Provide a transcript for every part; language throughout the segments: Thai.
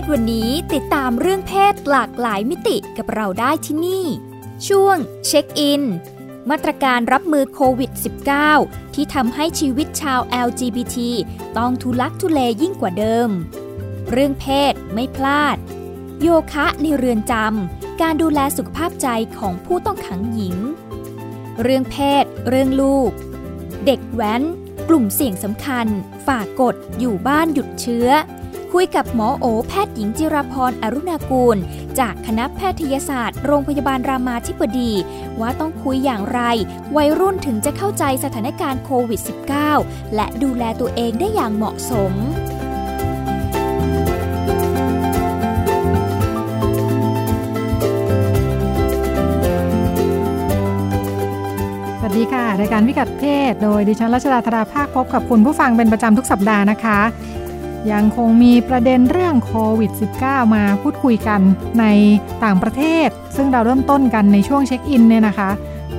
ศวันนี้ติดตามเรื่องเพศหลากหลายมิติกับเราได้ที่นี่ ช่วงเช็คอิน มาตรการรับมือโควิด -19 ที่ทำให้ชีวิตชาว LGBT ต้องทุลักทุเลยิ่งกว่าเดิม เรื่องเพศไม่พลาด โยคะในเรือนจำการดูแลสุขภาพใจของผู้ต้องขังหญิง เรื่องเพศ เรื่องลูก เด็กแว้น กลุ่มเสี่ยงสำคัญ ฝากกดอยู่บ้านหยุดเชื้อ คุยกับหมอโอแพทย์หญิงจิรพรอรุณากูล จากคณะแพทยศาสตร์ โรงพยาบาลรามาธิบดี ว่าต้องคุยอย่างไร วัยรุ่นถึงจะเข้าใจสถานการณ์โควิด -19 และดูแลตัวเองได้อย่างเหมาะสมสวัสดีค่ะ รายการพิกัดเพศ โดยดิฉันรัชดาธราภาคพบกับคุณผู้ฟังเป็นประจำทุกสัปดาห์นะคะ ยังคงมีประเด็นเรื่องโควิด -19 มาพูดคุยกันในต่างประเทศ ซึ่งเราเริ่มต้นกันในช่วงเช็คอินเนี่ยนะคะ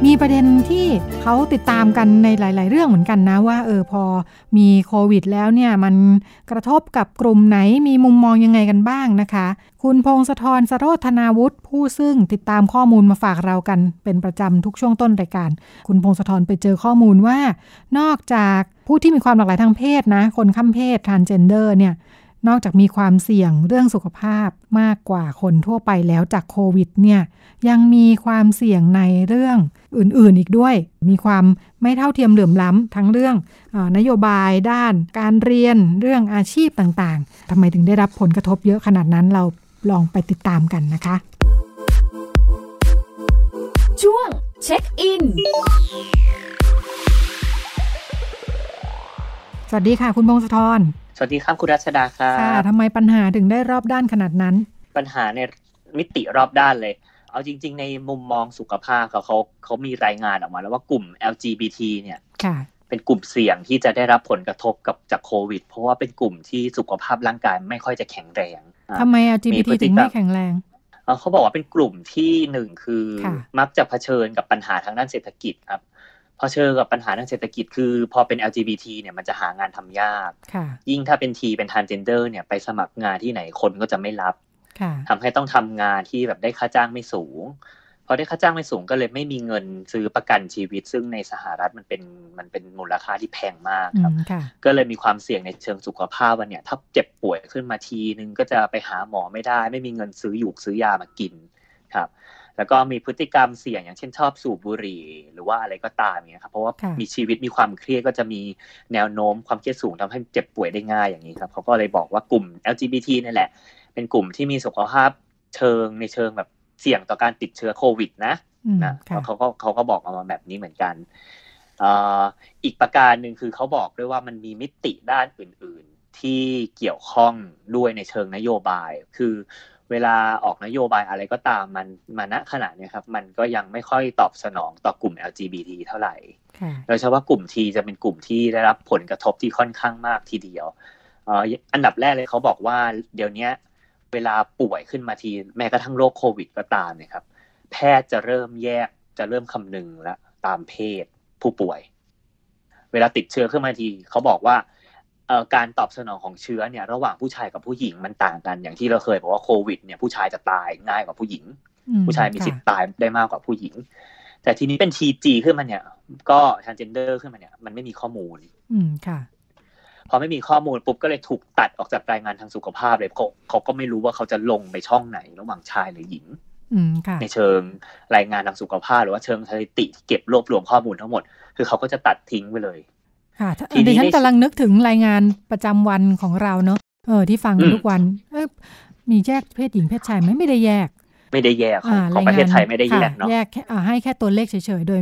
มีประเด็นที่เขาติดตามกันในหลาย ๆ เรื่องเหมือนกันนะว่าเออพอมีโควิดแล้วเนี่ยมันกระทบกับกลุ่มไหนมีมุมมองยังไงกันบ้างนะคะ คุณพงศธรสโรธนาวุฒิผู้ซึ่งติดตามข้อมูลมาฝากเรากันเป็นประจำทุกช่วงต้นรายการ คุณพงศธรไปเจอข้อมูลว่า นอกจากผู้ที่มีความหลากหลายทางเพศนะ คนข้ามเพศ transgender เนี่ย นอกจากมีความเสี่ยงเรื่องสุขภาพมากกว่าคนทั่วไปแล้วจากโควิดเนี่ยยังมีความเสี่ยงในเรื่องอื่นๆอีกด้วย มีความไม่เท่าเทียมเหลื่อมล้ำทั้งเรื่องเออนโยบายด้านการเรียนเรื่องอาชีพต่างๆทำไมถึงได้รับผลกระทบเยอะขนาดนั้นเราลองไปติดตามกันนะคะ ช่วงเช็คอินสวัสดีค่ะ คุณพงศธร สวัสดีครับคุณรัชดาครัค่ะบทำไมปัญหาถึงได้รอบด้านขนาดนั้น ปัญหาในมิติรอบด้านเลย เอาจริง ๆ ในมุมมองสุขภาพเขาเขาเขามีรายงานออกมา แล้วว่ากลุ่ม LGBT เนี่ยค่ะเป็นกลุ่มเสี่ยงที่จะได้รับผลกระทบกับจากโควิด เพราะว่าเป็นกลุ่มที่สุขภาพร่างกายไม่ค่อยจะแข็งแรงอะทำไม LGBT มีพฤติถึงกรรมไม่แข็งแรงเอ่อเขาบอกว่าเป็นกลุ่มที่หนึ่งคือค่ะมักจะเผชิญกับปัญหาทางด้านเศรษฐกิจครับ เผชิญกับปัญหาทางเศรษฐกิจคือพอเป็น LGBT เนี่ยมันจะหางานทำยากค่ะยิ่งถ้าเป็นทีเป็น transgender เนี่ยไปสมัครงานที่ไหนคนก็จะไม่รับค่ะทำให้ต้องทำงานที่แบบได้ค่าจ้างไม่สูง พอได้ค่าจ้างไม่สูงก็เลยไม่มีเงินซื้อประกันชีวิต ซึ่งในสหรัฐมันเป็นมันเป็นมูลค่าที่แพงมากอืครับมค่ะก็เลยมีความเสี่ยงในเชิงสุขภาพวันเนี่ยถ้าเจ็บป่วยขึ้นมาทีนึงก็จะไปหาหมอไม่ได้ ไม่มีเงินซื้อหยูกซื้อยามากินครับ แล้วก็มีพฤติกรรมเสี่ยงอย่างเช่นชอบสูบบุหรี่ หรือว่าอะไรก็ตามอย่างเงี้ยครับเพราะว่าค่ะมีชีวิตมีความเครียดก็จะมีแนวโน้มความเครียดสูงทำให้เจ็บป่วยได้ง่ายอย่างนี้ครับเขาก็เลยบอกว่ากลุ่ม LGBT นี่แหละ เป็นกลุ่มที่มีสุขภาพเชิงในเชิงแบบเสี่ยงต่อการติดเชื้อโควิด นะอืมนะค่ะเขาก็เขาก็บอกออกมาแบบนี้เหมือนกันเอ่ออีกประการหนึ่งคือเขาบอกด้วยว่ามันมีมิติด้านอื่น ๆ ที่เกี่ยวข้องด้วยในเชิงนโยบาย คือ เวลาออกนโยบายอะไรก็ตามมันมาณขณะเนี้ยครับ มันก็ยังไม่ค่อยตอบสนองต่อกลุ่ม LGBT เท่าไหร่ค่ะโดยเฉพาะกลุ่มทีจะเป็นกลุ่มที่ได้รับผลกระทบที่ค่อนข้างมากทีเดียวเอ่ออันดับแรกเลยเขาบอกว่าเดี๋ยวเนี้ยเวลาป่วยขึ้นมาทีแม้กระทั่งโรคโควิดก็ตามเนี่ยครับ แพทย์จะเริ่มแยกจะเริ่มคำนึงและตามเพศผู้ป่วย เวลาติดเชื้อขึ้นมาทีเขาบอกว่าเอ่อ การตอบสนองของเชื้อเนี่ยระหว่างผู้ชายกับผู้หญิงมันต่างกัน อย่างที่เราเคยบอกว่าโควิดเนี่ยผู้ชายจะตายง่ายกว่าผู้หญิงอืผู้ชายมีสิทธิ์ตายได้มากกว่าผู้หญิง แต่ทีนี้เป็น TG ขึ้นมาเนี่ย ก็ transgender ขึ้นมาเนี่ยมันไม่มีข้อมูล อืมค่ะพอไม่มีข้อมูลปุ๊บก็เลยถูกตัดออกจากรายงานทางสุขภาพเลยเขาเขาก็ไม่รู้ว่าเขาจะลงไปช่องไหนระหว่างชายหรือหญิงอืมค่ะในเชิงรายงานทางสุขภาพ หรือว่าเชิงสถิติที่เก็บรวบรวมข้อมูลทั้งหมด คือเขาก็จะตัดทิ้งไปเลย ค่ะถ้าทีนี้ดิฉันในกำลังนึกถึงรายงานประจำวันของเราเนอะเออที่ฟังกันอืมทุกวัน เอ้ยมีแยกเพศหญิงเพศชายไหมไม่ได้แยก ไม่ได้แยกของของประเทศไทยไม่ได้แยกเนาะแยกให้แค่ตัวเลขเฉยๆโดย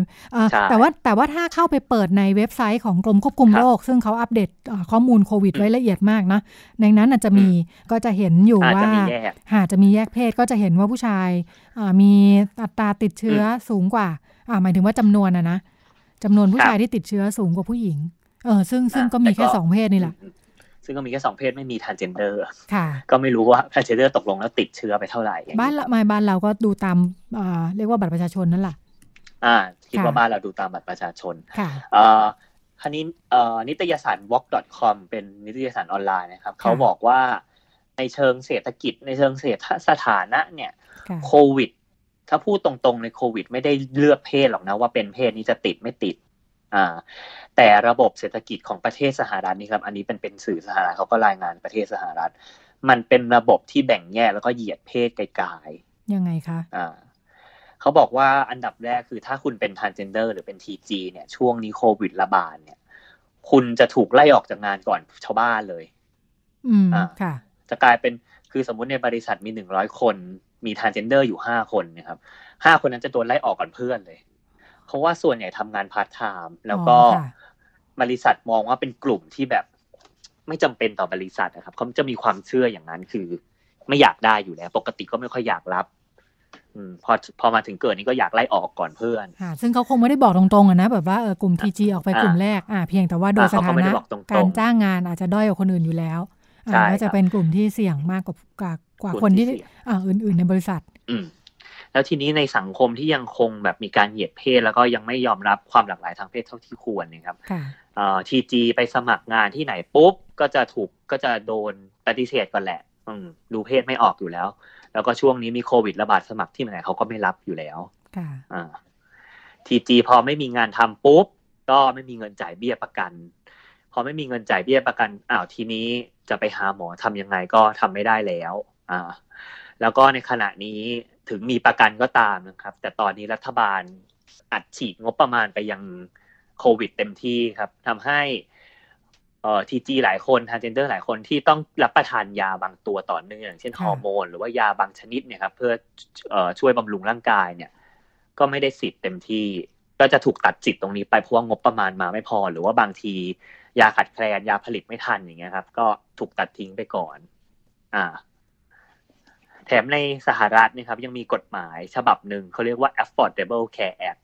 แต่ว่าแต่ว่าถ้าเข้าไปเปิดในเว็บไซต์ของกรมควบคุมโรค ซึ่งเขาอัปเดตข้อมูลโควิดไว้ละเอียดมากนะในนั้นอาจจะมีก็จะเห็นอยู่ว่าหาจะมีแยกเพศก็จะเห็นว่าผู้ชายมีอัตราติดเชื้อสูงกว่าหมายถึงว่าจำนวนอะนะจำนวนผู้ชายที่ติดเชื้อสูงกว่าผู้หญิง เออซึ่งซึ่งก็มีแค่สองเพศนี่แหละซึ่งก็มีแค่สองเพศไม่มีทานเจนเดอร์ค่ะ ก็ไม่รู้ว่าทานเจนเดอร์ตกลงแล้วติดเชื้อไปเท่าไหร่ บ้านละไม่บ้านเราก็ดูตามอ่าเรียกว่าบัตรประชาชนนั่นแหละอ่าคิดว่าบ้านเราดูตามบัตรประชาชนค่ะอ่าคันนี้เอ่อนิตยสาร walk.com เป็นนิตยสารออนไลน์นะครับเขาบอกว่าในเชิงเศรษฐกิจในเชิงเศรษฐสถานะเนี่ยโควิด ถ้าพูดตรงๆในโควิด ไม่ได้เลือกเพศหรอกนะว่าเป็นเพศนี้จะติดไม่ติด อ่าแต่ระบบเศรษฐกิจของประเทศสหรัฐนี่ครับ อันนี้เป็นเป็นสื่อสหรัฐเขาก็รายงานประเทศสหรัฐ มันเป็นระบบที่แบ่งแยกแล้วก็เหยียดเพศไกลๆยังไงคะอ่าเขาบอกว่าอันดับแรกคือถ้าคุณเป็นทานเจนเดอร์หรือเป็นทีจีเนี่ยช่วงนี้โควิดระบาดเนี่ย คุณจะถูกไล่ออกจากงานก่อนชาวบ้านเลย อืมค่ะ จะกลายเป็นคือสมมุติในบริษัทมีหนึ่งร้อยคน มี transgender อยู่ห้าคนนะครับห้าคนนั้นจะโดนไล่ออกก่อนเพื่อนเลย เพราะว่าส่วนใหญ่ทำงานพาร์ทไทม์แล้วก็บริษัทมองว่าเป็นกลุ่มที่แบบ ไม่จำเป็นต่อบริษัทนะครับเขาจะมีความเชื่ออย่างนั้นคือ ไม่อยากได้อยู่แล้ว ปกติก็ไม่ค่อยอยากรับ อืมพอพอมาถึงเกิดนี้ก็อยากไล่ออกก่อนเพื่อนค่ะซึ่งเขาคงไม่ได้บอกตรงๆอะนะแบบว่าเออกลุ่มทีจีออกไปกลุ่มแรกอ่าเพียงแต่ว่าโดยสถานะการจ้างงานอาจจะด้อยกว่าคนอื่นอยู่แล้วอ่าก็จะเป็นกลุ่มที่เสี่ยงมากกว่ากว่าคนที่อ่าอื่น ๆ ในบริษัท อืม แล้วทีนี้ในสังคมที่ยังคงแบบมีการเหยียดเพศ แล้วก็ยังไม่ยอมรับความหลากหลายทางเพศเท่าที่ควรนะครับทีจีไปสมัครงานที่ไหนปุ๊บก็จะถูกก็จะโดนปฏิเสธก่อนแหละอืดูเพศไม่ออกอยู่แล้ว แล้วก็ช่วงนี้มีโควิดระบาดสมัครที่ไหนเขาก็ไม่รับอยู่แล้วทีจีพอไม่มีงานทำปุ๊บก็ไม่มีเงินจ่ายเบี้ยประกัน พอไม่มีเงินจ่ายเบี้ยประกันอ้าวทีนี้จะไปหาหมอทำยังไงก็ทำไม่ได้แล้ว อ่า แล้วก็ในขณะนี้ถึงมีประกันก็ตามนะครับ แต่ตอนนี้รัฐบาลอัดฉีดงบประมาณไปยังโควิดเต็มที่ครับทำให้เอ่อทีจีหลายคนทานเจนเดอร์หลายคนที่ต้องรับประทานยาบางตัวต่อเนื่องเช่นฮอร์โมนหรือว่ายาบางชนิดเนี่ยครับเพื่อเอ่อช่วยบำรุงร่างกายเนี่ย ก็ไม่ได้สิทธิ์เต็มที่ ก็จะถูกตัดจิตตรงนี้ไปเพราะงบประมาณมาไม่พอ หรือว่าบางทียาขัดแคลนยาผลิตไม่ทันอย่างเงี้ยครับ ก็ถูกตัดทิ้งไปก่อน อ่า แถมในสหรัฐนะครับยังมีกฎหมายฉบับหนึ่งเขาเรียกว่า Affordable Care Act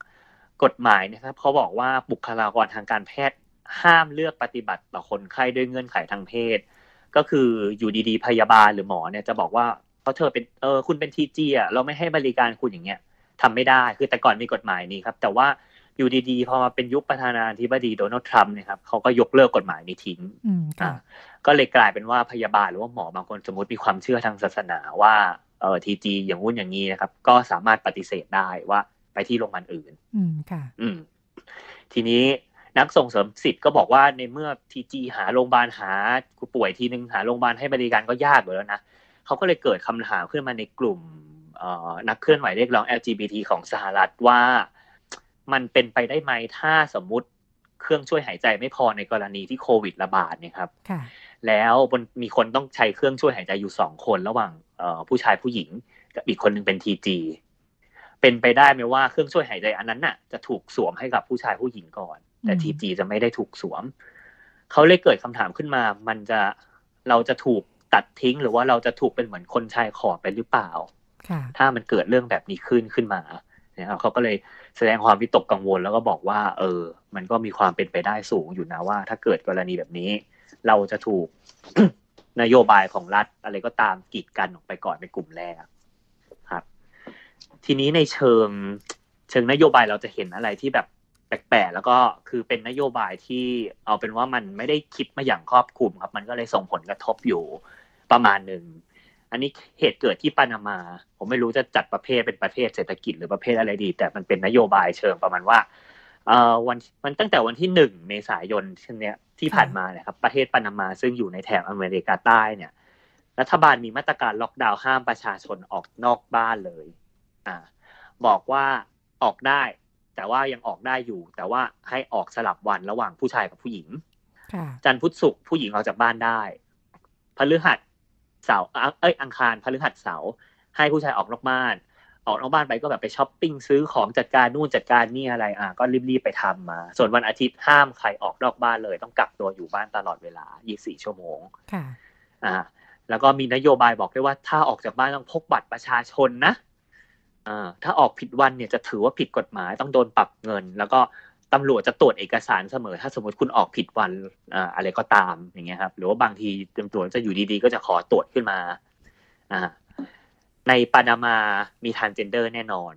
กฎหมายนะครับเขาบอกว่าบุคลากรทางการแพทย์ห้ามเลือกปฏิบัติต่อคนไข้ด้วยเงื่อนไขทางเพศ ก็คืออยู่ดีๆ พยาบาลหรือหมอเนี่ยจะบอกว่าเพราะเธอเป็นเออคุณเป็นทีจีอะเราไม่ให้บริการคุณอย่างเงี้ยทำไม่ได้คือแต่ก่อนมีกฎหมายนี้ครับ แต่ว่าอยู่ดีๆ พอมาเป็นยุคประธานาธิบดีโดนัลด์ทรัมป์นะครับเขาก็ยกเลิกกฎหมายนี้ทิ้งอ่า ก็เลยกลายเป็นว่าพยาบาลหรือว่าหมอบางคนสมมติมีความเชื่อทางศาสนาว่าเออทีจีอย่างงู้นอย่างนี้นะครับ ก็สามารถปฏิเสธได้ว่าไปที่โรงพยาบาลอื่น อืมค่ะ อืม ทีนี้นักส่งเสริมสิทธิ์ก็บอกว่าในเมื่อทีจีหาโรงพยาบาลหาป่วยทีนึงหาโรงพยาบาลให้บริการก็ยากอยู่แล้วนะเขาก็เลยเกิดคำถามขึ้นมาในกลุ่มนักเคลื่อนไหวเรียกร้อง LGBT ของสหรัฐว่ามันเป็นไปได้ไหมถ้าสมมุติเครื่องช่วยหายใจไม่พอในกรณีที่โควิดระบาดเนี่ยครับ แล้วมีคนต้องใช้เครื่องช่วยหายใจอยู่สองคนระหว่างผู้ชายผู้หญิงกับอีกคนหนึ่งเป็นทีจีเป็นไปได้ไหมว่าเครื่องช่วยหายใจอันนั้นน่ะจะถูกสวมให้กับผู้ชายผู้หญิงก่อน แต่ทีจีจะไม่ได้ถูกสวมเขาเลยเกิดคำถามขึ้นมา มันจะเราจะถูกตัดทิ้ง หรือว่าเราจะถูกเป็นเหมือนคนชายขอบไปหรือเปล่าถ้ามันเกิดเรื่องแบบนี้ขึ้นขึ้นมาเนี่ยเขาก็เลยแสดงความวิตกกังวลแล้วก็บอกว่า เออ มันก็มีความเป็นไปได้สูงอยู่นะว่า ถ้าเกิดกรณีแบบนี้ เราจะถูกนโยบายของรัฐอะไรก็ตามกีดกันออกไปก่อนในกลุ่มแรกครับ ทีนี้ในเชิงเชิงนโยบายเราจะเห็นอะไรที่แบบแปลกๆแล้วก็คือเป็นนโยบายที่เอาเป็นว่ามันไม่ได้คิดมาอย่างครอบคลุมครับ มันก็เลยส่งผลกระทบอยู่ประมาณหนึ่งอันนี้เหตุเกิดที่ปานามา ผมไม่รู้จะจัดประเภทเป็นประเภทเศรษฐกิจหรือประเภทอะไรดี แต่มันเป็นนโยบายเชิงประมาณว่า วันมันตั้งแต่วันที่หนึ่งเมษายนเช่นเนี้ยที่ผ่านมาเนี่ยครับประเทศปานามาซึ่งอยู่ในแถบอเมริกาใต้เนี่ย รัฐบาลมีมาตรการล็อกดาวน์ห้ามประชาชนออกนอกบ้านเลย อ่า บอกว่าออกได้ แต่ว่ายังออกได้อยู่ แต่ว่าให้ออกสลับวันระหว่างผู้ชายกับผู้หญิงจันทร์พุธศุกร์ผู้หญิงออกจากบ้านได้พฤหัสเสาร์เอ้ยอังคารพฤหัสเสาร์ให้ผู้ชายออกนอกบ้าน ออกนอกบ้านไปก็แบบไปช้อปปิ้งซื้อของจัดการนู่นจัดการนี่อะไรอะก็รีบๆไปทำมา ส่วนวันอาทิตย์ห้ามใครออกนอกบ้านเลย ต้องกักตัวอยู่บ้านตลอดเวลา 24 ชั่วโมงค่ะอ่าแล้วก็มีนโยบายบอกด้วยว่าถ้าออกจากบ้านต้องพกบัตรประชาชนนะอ่าถ้าออกผิดวันเนี่ยจะถือว่าผิดกฎหมายต้องโดนปรับเงิน แล้วก็ตำรวจจะตรวจเอกสารเสมอ ถ้าสมมติคุณออกผิดวันอ่าอะไรก็ตามอย่างเงี้ยครับ หรือว่าบางทีตำรวจจะอยู่ดีๆ ก็จะขอตรวจขึ้นมา อ่า ในปานามามีทานเจนเดอร์แน่นอน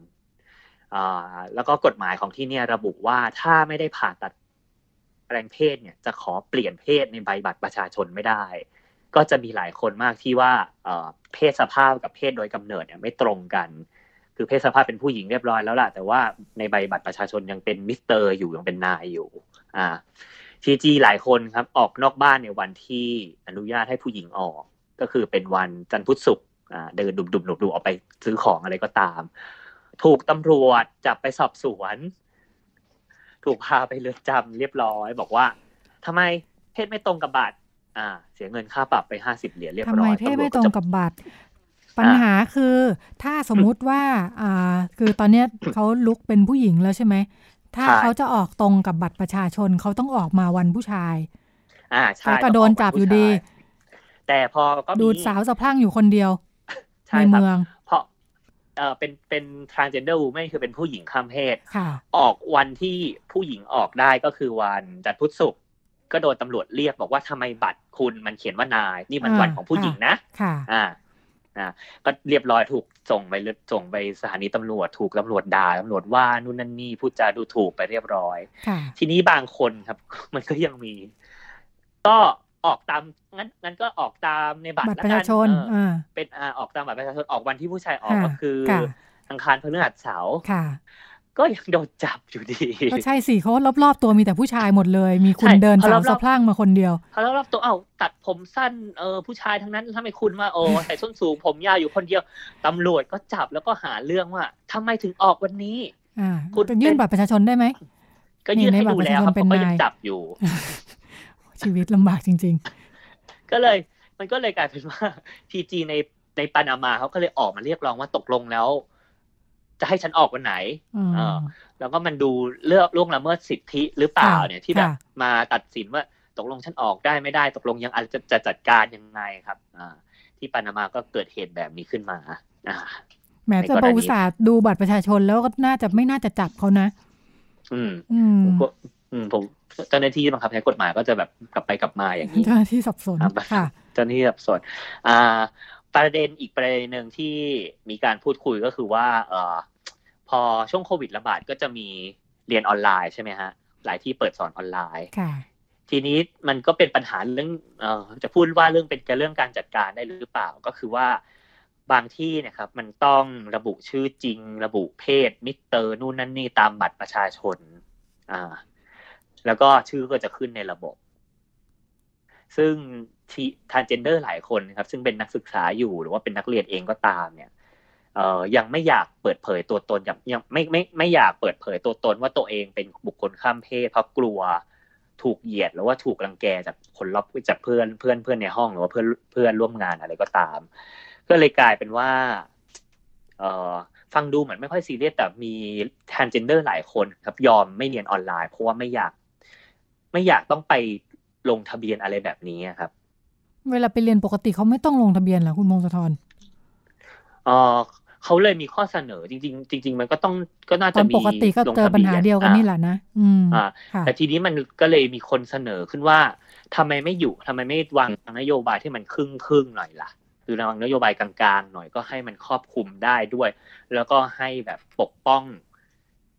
อแล้วก็กฎหมายของที่เนี่ยระบุว่าถ้าไม่ได้ผ่าตัดแปลงเพศเนี่ย จะขอเปลี่ยนเพศในใบบัตรประชาชนไม่ได้ ก็จะมีหลายคนมากที่ว่าเพศสภาพกับเพศโดยกำเนิดเนี่ยไม่ตรงกัน คือเพศสภาพเป็นผู้หญิงเรียบร้อยแล้วล่ะ แต่ว่าในใบบัตรประชาชนยังเป็นมิสเตอร์อยู่ยังเป็นนายอยู่ อ่า TG หลายคนครับออกนอกบ้านในวันที่อนุญาตให้ผู้หญิงออก ก็คือเป็นวันจันทร์พุธศุกร์ เดินดุมดุมดุมดุมออกไปซื้อของอะไรก็ตาม ถูกตำรวจจับไปสอบสวน ถูกพาไปเรือนจำเรียบร้อย บอกว่าทำไมเพศไม่ตรงกับบัตรอ่า เสียเงินค่าปรับไปห้าสิบเหรียญเรียบทำร้ไมอยเพศตำวไม่จตรงจะกับบัตรปัญหาคือถ้าสมมุติว่าอ่าคือตอนเนี้ยเขาลุกเป็นผู้หญิงแล้วใช่ไหม ถ้าใช่เขาจะออกตรงกับบัตรประชาชนเขาต้องออกมาวันผู้ชาย อ่าใช่แล้วก็โดนจับอยู่ดี แต่พอก็มีดูดสาวสะพรั่งอยู่คนเดียว ใช่ในครับเมืองเพราะเออเป็นเป็น transgender woman คือเป็นผู้หญิงข้ามเพศค่ะออกวันที่ผู้หญิงออกได้ก็คือวันจันทร์พุธศุกร์ก็โดนตำรวจเรียกบอกว่าทำไมบัตรคุณมันเขียนว่านาย นี่มันอ่าวันของผู้หญิงนะค่ะอ่าอ่าก็เรียบร้อยถูกส่งไปเลืส่งไปสถานีตำรวจถูกตำรวจด่าตำรวจว่านู่นนั่นนี่พูดจาดูถูกไปเรียบร้อยค่ะทีนี้บางคนครับ มันก็ยังมี ก็ ออกตามงั้นงั้นก็ออกตามในบัตรบัตรละประกัชาชนเอออ่าเป็นอ่าออกตามบัตรประชาชนออกวันที่ผู้ชายออกค่ะก็คือค่ะอังคารพฤหัสเสาร์ค่ะก็ยังโดนจับอยู่ดี ก็ใช่สิเขารอบๆตัวมีแต่ผู้ชายหมดเลย มีคุณใช่เดินเขาสาวรอบๆสะพรั่งมาคนเดียวเขาแล้วรอบตัวเอ้าตัดผมสั้นเออผู้ชายทั้งนั้นทำไมคุณมาโอ้ใส่ส้นสูงผมยาวอยู่คนเดียวตำรวจก็จับแล้วก็หาเรื่องว่าทำไมถึงออกวันนี้อ่าคุณจะยื่นเป็นบัตรประชาชนได้ไหมก็ยื่นนี่ให้ในบัตรดูแล้วครับประชาชนเป็นเขาก็ยังนายจับอยู่ ชีวิตลำบากจริงก็เลยมันก็เลยกลายเป็นว่าทีจีในในปานามาเขาก็เลยออกมาเรียกร้องว่าตกลงแล้ว จะให้ฉันออกวันไหนๆอืมเออแล้วก็มันดูเลือกล่วงละเมิดสิทธิหรือเปล่าค่ะเนี่ยที่แบบค่ะมาตัดสินว่าตกลงฉันออกได้ไม่ได้ ตกลงยังอาจจะจะจัดการยังไงครับ อ่า ที่ปานามาก็เกิดเหตุแบบนี้ขึ้นมา อ่าแหมในจะกรณีบริษัทดูบัตรประชาชนแล้วก็น่าจะไม่น่าจะจับเขานะ อืม อืมผมก็ อืมผมเจ้าหน้าที่บังคับใช้กฎหมายก็จะแบบกลับไปกลับมาอย่างนี้เจ้าหน้าที่สับสนครับค่ะเจ้าหน้าที่สับสนอ่า ประเด็นอีกประเด็นหนึ่งที่มีการพูดคุยก็คือว่า เอ่อพอช่วงโควิดระบาดก็จะมีเรียนออนไลน์ใช่ไหมฮะ หลายที่เปิดสอนออนไลน์ค่ะทีนี้มันก็เป็นปัญหาเรื่องเอ่อจะพูดว่าเรื่องเป็นเรื่องการจัดการได้หรือเปล่าก็คือว่าบางที่เนะครับ มันต้องระบุชื่อจริง ระบุเพศ มิเตอร์นู่นนั่นนี่ตามบัตรประชาชน อ่า แล้วก็ชื่อก็จะขึ้นในระบบ ซึ่งทีทานเจนเดอร์หลายคนนะครับ ซึ่งเป็นนักศึกษาอยู่หรือว่าเป็นนักเรียนเองก็ตามเนี่ยเอ่อยังไม่อยากเปิดเผยตัวตนยังยังไม่ไม่ไม่อยากเปิดเผยตัวตนว่าตัวเองเป็นบุคคลข้ามเพศเพราะกลัวถูกเหยียดหรือว่าถูกรังแกจากคนรอบจากเพื่อนเพื่อนเพื่อนในห้องหรือว่าเพื่อนเพื่อนร่วมงานอะไรก็ตาม ก็เลยกลายเป็นว่า เอ่อฟังดูเหมือนไม่ค่อยซีเรียสแต่มีทานเจนเดอร์หลายคนครับยอมไม่เรียนออนไลน์เพราะว่าไม่อยาก ไม่อยากต้องไปลงทะเบียนอะไรแบบนี้ครับ เวลาไปเรียนปกติเขาไม่ต้องลงทะเบียนเหรอคุณมงคลธรเออเขาเลยมีข้อเสนอจริง ๆ จริง ๆ มันก็ต้องก็น่าตจะอนมีปกติก็ลงเจอทะปัญหาเดียวกันอะนี่แหละนะอืมอ่าค่ะแต่ทีนี้มันก็เลยมีคนเสนอขึ้นว่าทำไมไม่อยู่ทำไมไม่วางนโยบายที่มันครึ่งครึ่งๆหน่อยล่ะหรือวางนโยบายกลางๆหน่อยก็ให้มันครอบคลุมได้ด้วย แล้วก็ให้แบบปกป้อง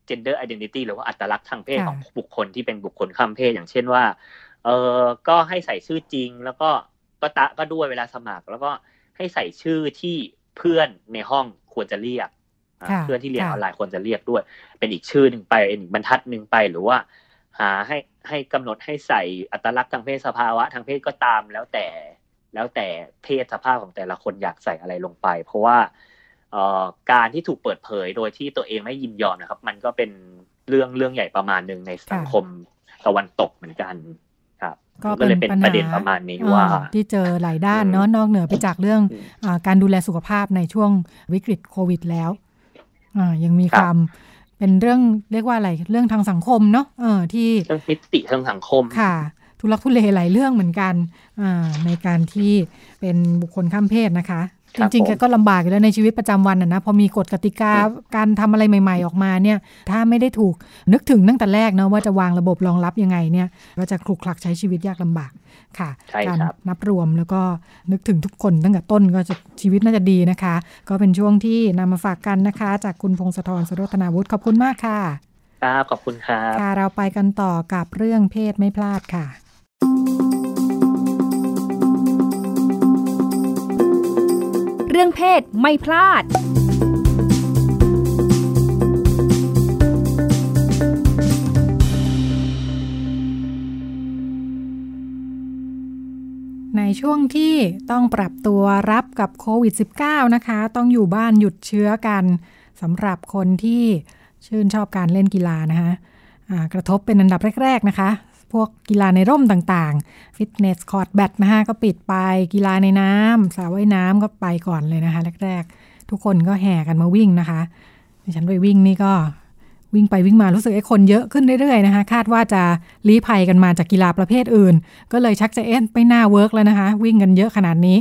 gender identity หรือว่าอัตลักษณ์ทางเพศค่ะของบุคคลที่เป็นบุคคลข้ามเพศอย่างเช่นว่า เออก็ให้ใส่ชื่อจริง แล้วก็ก็ตะก็ด้วยเวลาสมัคร แล้วก็ให้ใส่ชื่อที่เพื่อนในห้องควรจะเรียกอ่าค่ะเพื่อนที่เรียนอค่ะอนไลน์ควรจะเรียกด้วย เป็นอีกชื่อหนึ่งไปเป็นอีกบรรทัดหนึ่งไปหรือว่า หาให้ให้กำหนดให้ใส่อัตลักษณ์ทางเพศสภาวะทางเพศก็ตามแล้วแต่แล้วแต่เพศสภาพของแต่ละคนอยากใส่อะไรลงไป เพราะว่าเอ่อ การที่ถูกเปิดเผยโดยที่ตัวเองไม่ยินยอมนะครับ มันก็เป็นเรื่องเรื่องใหญ่ประมาณหนึ่งในสังคมตะวันตกเหมือนกันครับก็ก็เลยเป็นเป็นปัญหาประเด็นประมาณนี้ว่าอ่ที่เจอหลายด้านอืมเนาะนอกเหนือไปจากเรื่องอืมอาการดูแลสุขภาพในช่วงวิกฤตโควิดแล้วอ่ายังมีความเป็นเรื่องเรียกว่าอะไรเรื่องทางสังคมเนาะเออที่เรื่องมิติทางสังคมค่ะ ทุลักทุเลหลายเรื่องเหมือนกันอ่าในการที่เป็นบุคคลข้ามเพศนะคะ จริงๆแกก็ลำบากอยู่แล้วในชีวิตประจำวันนะพอมีกฎกติกาการทำอะไรใหม่ ๆ ออกมาเนี่ย ถ้าไม่ได้ถูกนึกถึงตั้งแต่แรกนะว่าจะวางระบบรองรับยังไงเนี่ย ก็จะคลุกคลักใช้ชีวิตยากลำบากค่ะการนับรวมแล้วก็นึกถึงทุกคนตั้งแต่ต้นก็จะชีวิตน่าจะดีนะคะ ก็เป็นช่วงที่นำมาฝากกันนะคะ จากคุณพงศธรสโรธนาวุฒิขอบคุณมากค่ะครับขอบคุณครับค่ะเราไปกันต่อกับเรื่องเพศไม่พลาดค่ะ เรื่องเพศไม่พลาดในช่วงที่ต้องปรับตัวรับกับโควิด -19 นะคะ ต้องอยู่บ้านหยุดเชื้อกันสำหรับคนที่ชื่นชอบการเล่นกีฬานะคะะกระทบเป็นอันดับแรก ๆ นะคะ พวกกีฬาในร่มต่างๆ ฟิตเนสคอร์ดแบดนะคะก็ปิดไป กีฬาในน้ำสระว่ายน้ำก็ไปก่อนเลยนะคะ แรกๆ ทุกคนก็แห่กันมาวิ่งนะคะฉันไปวิ่งนี่ก็วิ่งไปวิ่งมารู้สึกไอ้คนเยอะขึ้นเรื่อยๆนะคะ คาดว่าจะลี้ภัยกันมาจากกีฬาประเภทอื่น ก็เลยชักจะเอ็นไม่น่าเวิร์กแล้วนะคะ วิ่งกันเยอะขนาดนี้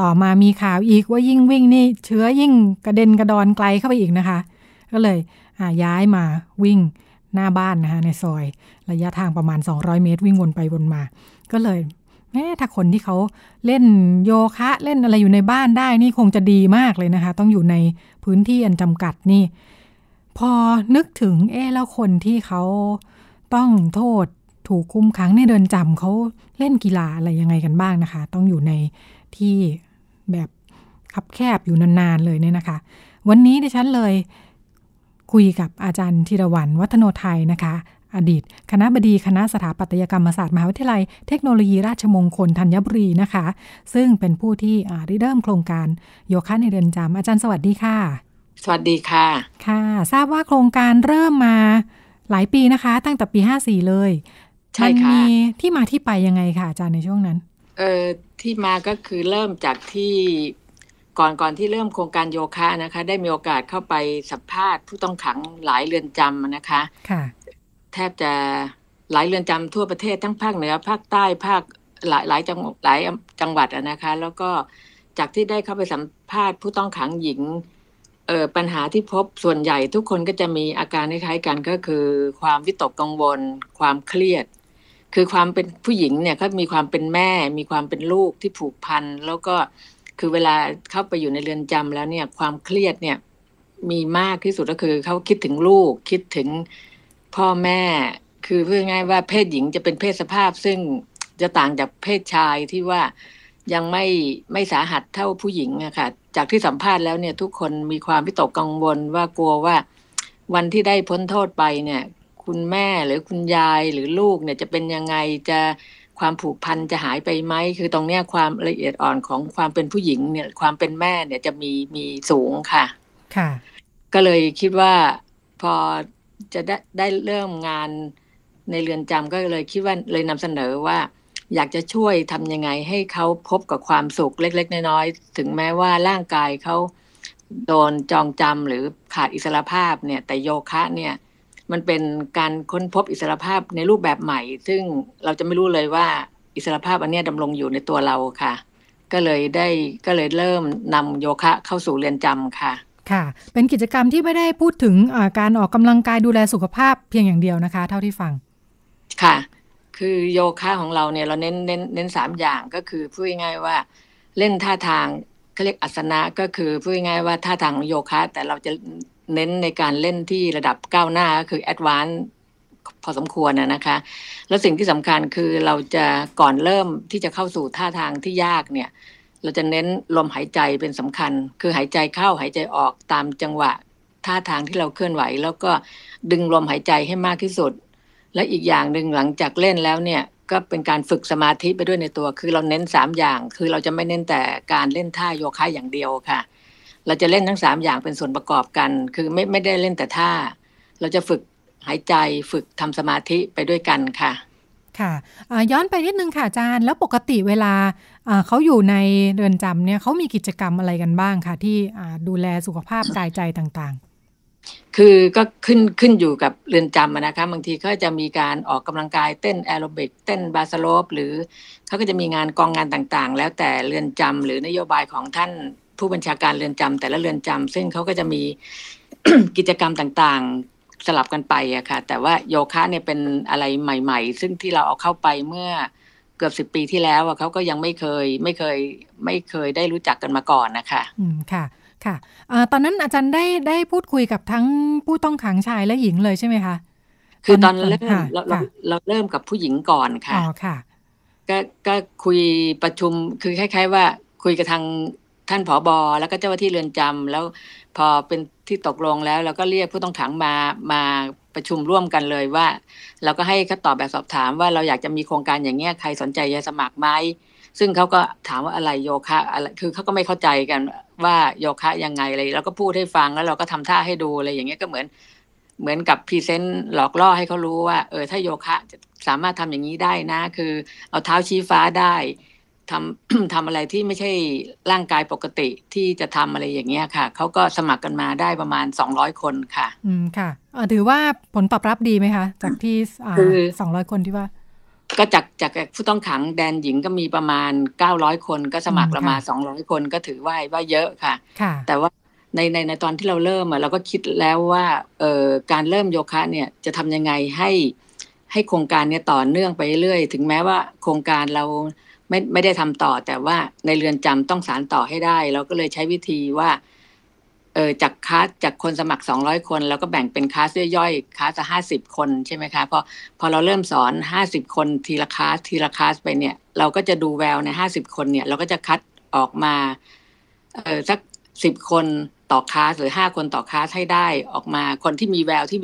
ต่อมามีข่าวอีกว่ายิ่งวิ่งนี่ เชื้อยิ่งกระเด็นกระดอนไกลเข้าไปอีกนะคะ ก็เลยย้ายมาวิ่ง หน้าบ้านนะคะในซอย ระยะทางประมาณ 200 เมตร วิ่งวนไปวนมา ก็เลยแม้ถ้าคนที่เขาเล่นโยคะเล่นอะไรอยู่ในบ้านได้นี่คงจะดีมากเลยนะคะ ต้องอยู่ในพื้นที่อันจำกัดนี่ พอนึกถึงเออแล้วคนที่เขาต้องโทษถูกคุมขังในเดินจำเขาเล่นกีฬาอะไรยังไงกันบ้างนะคะ ต้องอยู่ในที่แบบคับแคบอยู่นานๆเลยเนี่ยนะคะ วันนี้ดิฉันเลย คุยกับอาจารย์ธีรวันวัฒโนไทยนะคะ อดีต คณะบดีคณะสถาปัตยกรรมศาสตร์มหาวิทยาลัยเทคโนโลยีราชมงคลธัญบุรีนะคะ ซึ่งเป็นผู้ที่ริเริ่มโครงการโยคะในเรือนจำอาจารย์สวัสดีค่ะ สวัสดีค่ะ ค่ะ ทราบว่าโครงการเริ่มมาหลายปีนะคะ ตั้งแต่ปี 54 เลยใช่ค่ะมีที่มาที่ไปยังไงคะอาจารย์ในช่วงนั้น เออที่มาก็คือเริ่มจากที่ ก่อนก่อนที่เริ่มโครงการโยคะนะคะ ได้มีโอกาสเข้าไปสัมภาษณ์ผู้ต้องขังหลายเรือนจำนะคะค่ะ แทบจะหลายเรือนจำทั่วประเทศทั้งภาคเหนือภาคใต้ภาคหลายหลายจังหลายจังหวัดนะคะ แล้วก็จากที่ได้เข้าไปสัมภาษณ์ผู้ต้องขังหญิงเออปัญหาที่พบส่วนใหญ่ทุกคนก็จะมีอาการคล้ายๆกันก็คือ ความวิตกกังวล ความเครียด คือความเป็นผู้หญิงเนี่ยเขามีความเป็นแม่ มีความเป็นลูกที่ผูกพันแล้วก็ คือเวลาเข้าไปอยู่ในเรือนจำแล้วเนี่ย ความเครียดเนี่ย มีมากที่สุดก็คือเขาคิดถึงลูก คิดถึงพ่อแม่ คือเพื่อง่ายว่าเพศหญิงจะเป็นเพศสภาพ ซึ่งจะต่างจากเพศชายที่ว่ายังไม่ไม่สาหัสเท่าผู้หญิงอะค่ะจากที่สัมภาษณ์แล้วเนี่ยทุกคนมีความวิตกกังวลว่ากลัวว่า วันที่ได้พ้นโทษไปเนี่ย คุณแม่หรือคุณยายหรือลูกเนี่ยจะเป็นยังไงจะ ความผูกพันจะหายไปไหมคือตรงเนี้ยความละเอียดอ่อนของความเป็นผู้หญิงเนี่ยความเป็นแม่เนี่ยจะมีมีสูงค่ะ ค่ะ ก็เลยคิดว่าพอจะได้ได้เริ่มงานในเรือนจำก็เลยคิดว่าเลยนำเสนอว่า อยากจะช่วยทำยังไงให้เขาพบกับความสุขเล็ก ๆ น้อยๆถึงแม้ว่าร่างกายเขาโดนจองจำหรือขาดอิสรภาพเนี่ย แต่โยคะเนี่ย มันเป็นการค้นพบอิสรภาพในรูปแบบใหม่ ซึ่งเราจะไม่รู้เลยว่าอิสรภาพอันนี้ดำรงอยู่ในตัวเราค่ะ ก็เลยได้ก็เลยเริ่มนำโยคะเข้าสู่เรียนจำค่ะค่ะ เป็นกิจกรรมที่ไม่ได้พูดถึงการออกกำลังกายดูแลสุขภาพเพียงอย่างเดียวนะคะ เท่าที่ฟัง ค่ะ คือโยคะของเราเนี่ยเราเน้นเน้นเน้นสามอย่างก็คือพูดง่ายๆว่าเล่นท่าทางเขาเรียกอัสนะก็คือพูดง่ายๆว่าท่าทางของโยคะ แต่เราจะ เน้นในการเล่นที่ระดับก้าวหน้าก็คือแอดวานซ์พอสมควรนะคะ แล้วสิ่งที่สำคัญคือเราจะก่อนเริ่มที่จะเข้าสู่ท่าทางที่ยากเนี่ยเราจะเน้นลมหายใจเป็นสำคัญ คือหายใจเข้าหายใจออกตามจังหวะท่าทางที่เราเคลื่อนไหว แล้วก็ดึงลมหายใจให้มากที่สุด และอีกอย่างหนึ่งหลังจากเล่นแล้วเนี่ยก็เป็นการฝึกสมาธิไปด้วยในตัว คือเราเน้นสามอย่าง คือเราจะไม่เน้นแต่การเล่นท่าโยคะอย่างเดียวค่ะ เราจะเล่นทั้งสามอย่างเป็นส่วนประกอบกัน คือไม่ไม่ได้เล่นแต่ท่า เราจะฝึกหายใจฝึกทำสมาธิไปด้วยกันค่ะ ค่ะย้อนไปนิดนึงค่ะอาจารย์ แล้วปกติเวลาเขาอยู่ในเรือนจำเนี่ยเขามีกิจกรรมอะไรกันบ้างคะที่ดูแลสุขภาพกายใจต่างคือก็ขึ้นขึ้นอยู่กับเรือนจำนะคะบางทีก็จะมีการออกกำลังกายเต้นแอโรบิกเต้นบาสโลปหรือเขาก็จะมีงานกองงานต่างๆ แล้วแต่เรือนจำหรือนโยบายของท่าน ผู้บัญชาการเรือนจำแต่ละเรือนจำซึ่งเขาก็จะมีกิจกรรมต่างๆสลับกันไปอะค่ะ แต่ว่าโยคะเนี่ยเป็นอะไรใหม่ ๆ ซึ่งที่เราเอาเข้าไปเมื่อเกือบสิบปีที่แล้วอะเขาก็ยังไม่เคยไม่เคยไม่เคยได้รู้จักกันมาก่อนนะคะ อืมค่ะค่ะอตอนนั้นอาจารย์ได้ได้พูดคุยกับทั้งผู้ต้องขังชายและหญิงเลยใช่ไหมคะ คือตอนเริ่มเราเราเราเริ่มกับผู้หญิงก่อนค่ะอ๋อค่ะ ก็ก็คุยประชุมคือคล้าย ๆ ว่าคุยกับทาง ท่านผอบอแล้วก็เจ้าหน้าที่เรือนจำแล้วพอเป็นที่ตกลงแล้วเราก็เรียกผู้ต้องขังมามาประชุมร่วมกันเลยว่า เราก็ให้เขาตอบแบบสอบถามว่าเราอยากจะมีโครงการอย่างเงี้ยใครสนใจจะสมัครไหมซึ่งเขาก็ถามว่าอะไรโยคะอะไรคือเขาก็ไม่เข้าใจกันว่าโยคะยังไงอะไรเราก็พูดให้ฟังแล้วเราก็ทำท่าให้ดูอะไรอย่างเงี้ยก็เหมือนเหมือนกับ present หลอกล่อให้เขารู้ว่า เออถ้าโยคะสามารถทำอย่างนี้ได้นะ คือเอาเท้าชี้ฟ้าได้ ทำทำอะไรที่ไม่ใช่ร่างกายปกติที่จะทำอะไรอย่างเงี้ยค่ะ เขาก็สมัครกันมาได้ประมาณสองร้อยคนค่ะ อืมค่ะถือว่าผลตอบรับดีไหมคะ จากที่สองร้อยคนที่ว่า ก็จากจากผู้ต้องขังแดนหญิงก็มีประมาณเก้าร้อยคนก็สมัครประมาณสองร้อยคนก็ถือว่าว่าเยอะค่ะ แต่ว่าในในในตอนที่เราเริ่มเราก็คิดแล้วว่าเอ่อการเริ่มโยคะเนี่ยจะทำยังไงให้ให้โครงการเนี่ยต่อเนื่องไปเรื่อยถึงแม้ว่าโครงการเรา ไม่ไม่ได้ทำต่อ แต่ว่าในเรือนจำต้องสารต่อให้ได้ เราก็เลยใช้วิธีว่า เออจากคาสจากคนสมัครสองร้อยคนแล้วก็แบ่งเป็นคาสย่อยๆคาสห้าสิบคนใช่ไหมคะพอพอเราเริ่มสอนห้าสิบคนทีละคาสทีละคาสไปเนี่ย เราก็จะดูแววในห้าสิบคนเนี่ย เราก็จะคัดออกมา เออสักสิบคนต่อคาสหรือห้าคนต่อคาสให้ได้ออกมาคนที่มีแววที่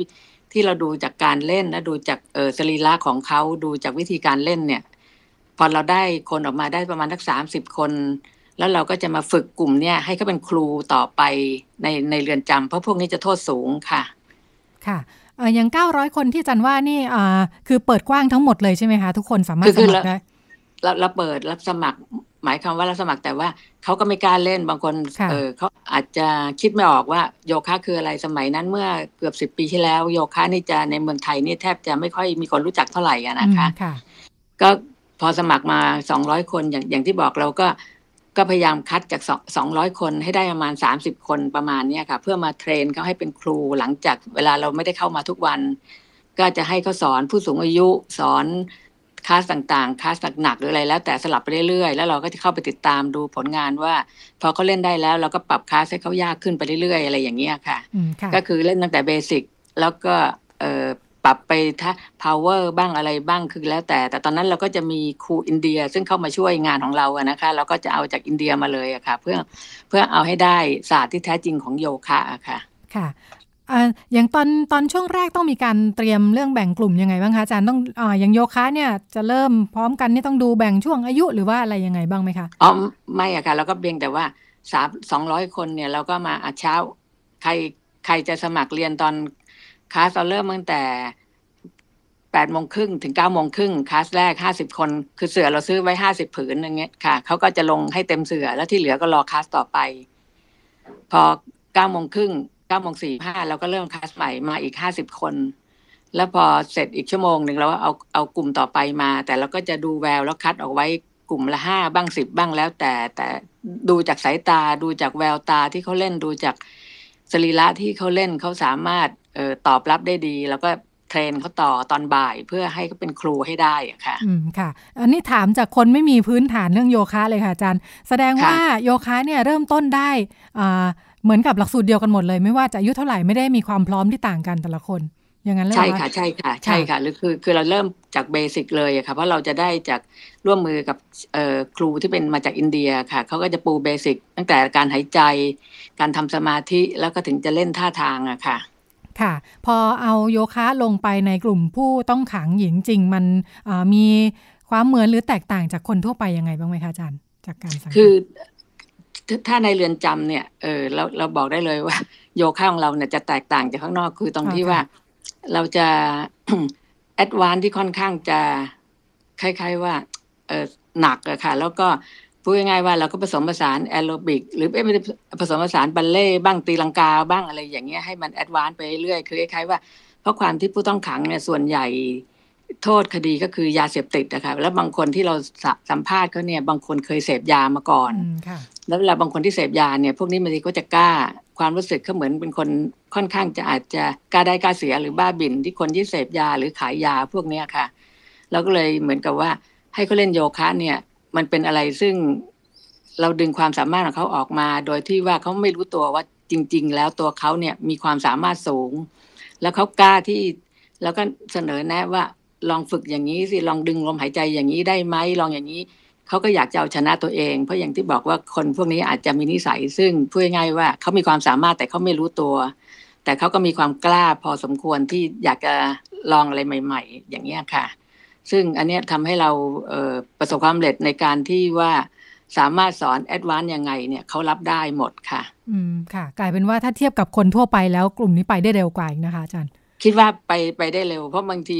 ที่เราดูจากการเล่นและดูจากเออสรีระของเขาดูจากวิธีการเล่นเนี่ย พอเราได้คนออกมาได้ประมาณสักสามสิบคน แล้วเราก็จะมาฝึกกลุ่มเนี่ยให้เขาเป็นครูต่อไปในในเรือนจำเพราะพวกนี้จะโทษสูงค่ะ ค่ะอย่างเก้าร้อยคนที่จันว่านี่คือเปิดกว้างทั้งหมดเลยใช่ไหมคะ ทุกคนสามารถสมัครได้เราเราเปิดรับสมัคร หมายความว่ารับสมัครแต่ว่าเขาก็ไม่กล้าเล่นบางคนเออเขาอาจจะคิดไม่ออกว่าโยคะคืออะไรสมัยนั้นเมื่อเกือบสิบปีที่แล้ว โยคะนี่จะในเมืองไทยนี่แทบจะไม่ค่อยมีคนรู้จักเท่าไหร่นะคะ ก็ พอสมัครมาสองร้อยคนอย่างอย่างที่บอกเราก็ก็พยายามคัดจากสองร้อยคนให้ได้ประมาณสามสิบคนประมาณนี้ค่ะ เพื่อมาเทรนเขาให้เป็นครูหลังจากเวลาเราไม่ได้เข้ามาทุกวัน ก็จะให้เขาสอนผู้สูงอายุสอนคลาสต่างๆคลาสหนักๆหรืออะไรแล้วแต่สลับไปเรื่อยๆ แล้วเราก็จะเข้าไปติดตามดูผลงานว่า พอเขาเล่นได้แล้วเราก็ปรับคลาสให้เขายากขึ้นไปเรื่อยๆ อะไรอย่างเงี้ยค่ะ ก็คือเล่นตั้งแต่เบสิกแล้วก็เปรับไปถ้า power บ้างอะไรบ้างคือแล้วแต่ แต่ตอนนั้นเราก็จะมีครูอินเดีย ซึ่งเข้ามาช่วยงานของเราอะนะคะ เราก็จะเอาจากอินเดียมาเลยอะค่ะ เพื่อเพื่อเอาให้ได้ศาสตร์ที่แท้จริงของโยคะอะค่ะ ค่ะอย่างตอนตอนช่วงแรกต้องมีการเตรียมเรื่องแบ่งกลุ่มยังไงบ้างคะอาจารย์ต้องออย่างโยคะเนี่ยจะเริ่มพร้อมกันนี่ต้องดูแบ่งช่วงอายุหรือว่าอะไรยังไงบ้างไหมคะอ๋อไม่อะค่ะเราก็เพียงแต่ว่าสามสองร้อยคนเนี่ยเราก็มาอาเช้าใครใครจะสมัครเรียนตอน คลาสเราเริ่มตั้งแต่แปดโมงครึ่งถึงเก้าโมงครึ่งคลาสแรกห้าสิบคน คือเสือเราซื้อไว้ห้าสิบผืนอย่างเงี้ยค่ะเขาก็จะลงให้เต็มเสือแล้วที่เหลือก็รอคลาสต่อไป พอเก้าโมงครึ่งเก้าโมงสี่ห้าเราก็เริ่มคลาสใหม่มาอีกห้าสิบคน แล้วพอเสร็จอีกชั่วโมงหนึ่งเราเอาเอากลุ่มต่อไปมา แต่เราก็จะดูแววแล้วคัดออกไว้กลุ่มละห้าบ้างสิบบ้างแล้วแต่แต่ดูจากสายตาดูจากแววตาที่เขาเล่นดูจาก สรีระที่เขาเล่นเขาสามารถเออตอบรับได้ดี แล้วก็เทรนเขาต่อตอนบ่ายเพื่อให้เขาเป็นครูให้ได้ค่ะ อืมค่ะ อันนี้ถามจากคนไม่มีพื้นฐานเรื่องโยคะเลยค่ะอาจารย์ แสดงว่าโยคะเนี่ยเริ่มต้นได้อ่าเหมือนกับหลักสูตรเดียวกันหมดเลย ไม่ว่าจะอายุเท่าไหร่ไม่ได้มีความพร้อมที่ต่างกันแต่ละคน อย่างนั้นเลยใช่ค่ะใช่ค่ะใช่ค่ะหรือคือคือเราเริ่มจากเบสิกเลยค่ะเพราะเราจะได้จากร่วมมือกับครูที่เป็นมาจากอินเดียค่ะเขาก็จะปูเบสิกตั้งแต่การหายใจ การทำสมาธิแล้วก็ถึงจะเล่นท่าทางอะค่ะ ค่ะ พอเอาโยคะลงไปในกลุ่มผู้ต้องขังหญิงจริงมันมีความเหมือนหรือแตกต่างจากคนทั่วไปยังไงบ้างไหมคะอาจารย์จากการสังเกตคือถ้าในเรือนจำเนี่ยเออเราเราบอกได้เลยว่า โยคะของเราเนี่ยจะแตกต่างจากข้างนอกคือตรงที่ว่า เราจะแอดวานที่ค่อนข้างจะคล้ายๆว่าเออหนักอะค่ะ แล้วก็พูดง่ายๆว่าเราก็ผสมผสานแอโรบิก หรือไม่ได้ผสมผสานบัลเล่บ้างตีลังกาบ้างอะไรอย่างเงี้ยให้มันแอดวานไปเรื่อยคือคล้ายๆว่าเพราะความที่ผู้ต้องขังเนี่ยส่วนใหญ่โทษคดีก็คือยาเสพติดนะคะแล้วบางคนที่เราสัมภาษณ์เขาเนี่ยบางคนเคยเสพยามาก่อน แล้วเวลาบางคนที่เสพยาเนี่ยพวกนี้บางทีก็จะกล้าความรู้สึกเขาเหมือนเป็นคนค่อนข้างจะอาจจะกล้าได้กล้าเสียหรือบ้าบินที่คนที่เสพยาหรือขายยาพวกเนี้ค่ะแล้วก็เลยเหมือนกับว่าให้เขาเล่นโยคะเนี่ยมันเป็นอะไรซึ่งเราดึงความสามารถของเขาออกมา โดยที่ว่าเขาไม่รู้ตัวว่าจริง ๆ แล้วตัวเขาเนี่ยมีความสามารถสูง แล้วเขากล้าที่แล้วก็เสนอแนะว่าลองฝึกอย่างนี้สิลองดึงลมหายใจอย่างนี้ได้ไหมลองอย่างนี้ เขาก็อยากจะเอาชนะตัวเอง เพราะอย่างที่บอกว่าคนพวกนี้อาจจะมีนิสัย ซึ่งพูดง่ายว่าเขามีความสามารถแต่เขาไม่รู้ตัว แต่เขาก็มีความกล้าพอสมควรที่อยากจะลองอะไรใหม่ ๆ อย่างนี้ค่ะ ซึ่งอันนี้ทำให้เราเประสบความสำเร็จในการที่ว่าสามารถสอนแอดวานซ์ยังไงเนี่ยเขารับได้หมดค่ะ อืมค่ะ กลายเป็นว่าถ้าเทียบกับคนทั่วไปแล้วกลุ่มนี้ไปได้เร็วกว่าอีกนะคะอาจารย์ คิดว่าไปไปได้เร็ว เพราะบางที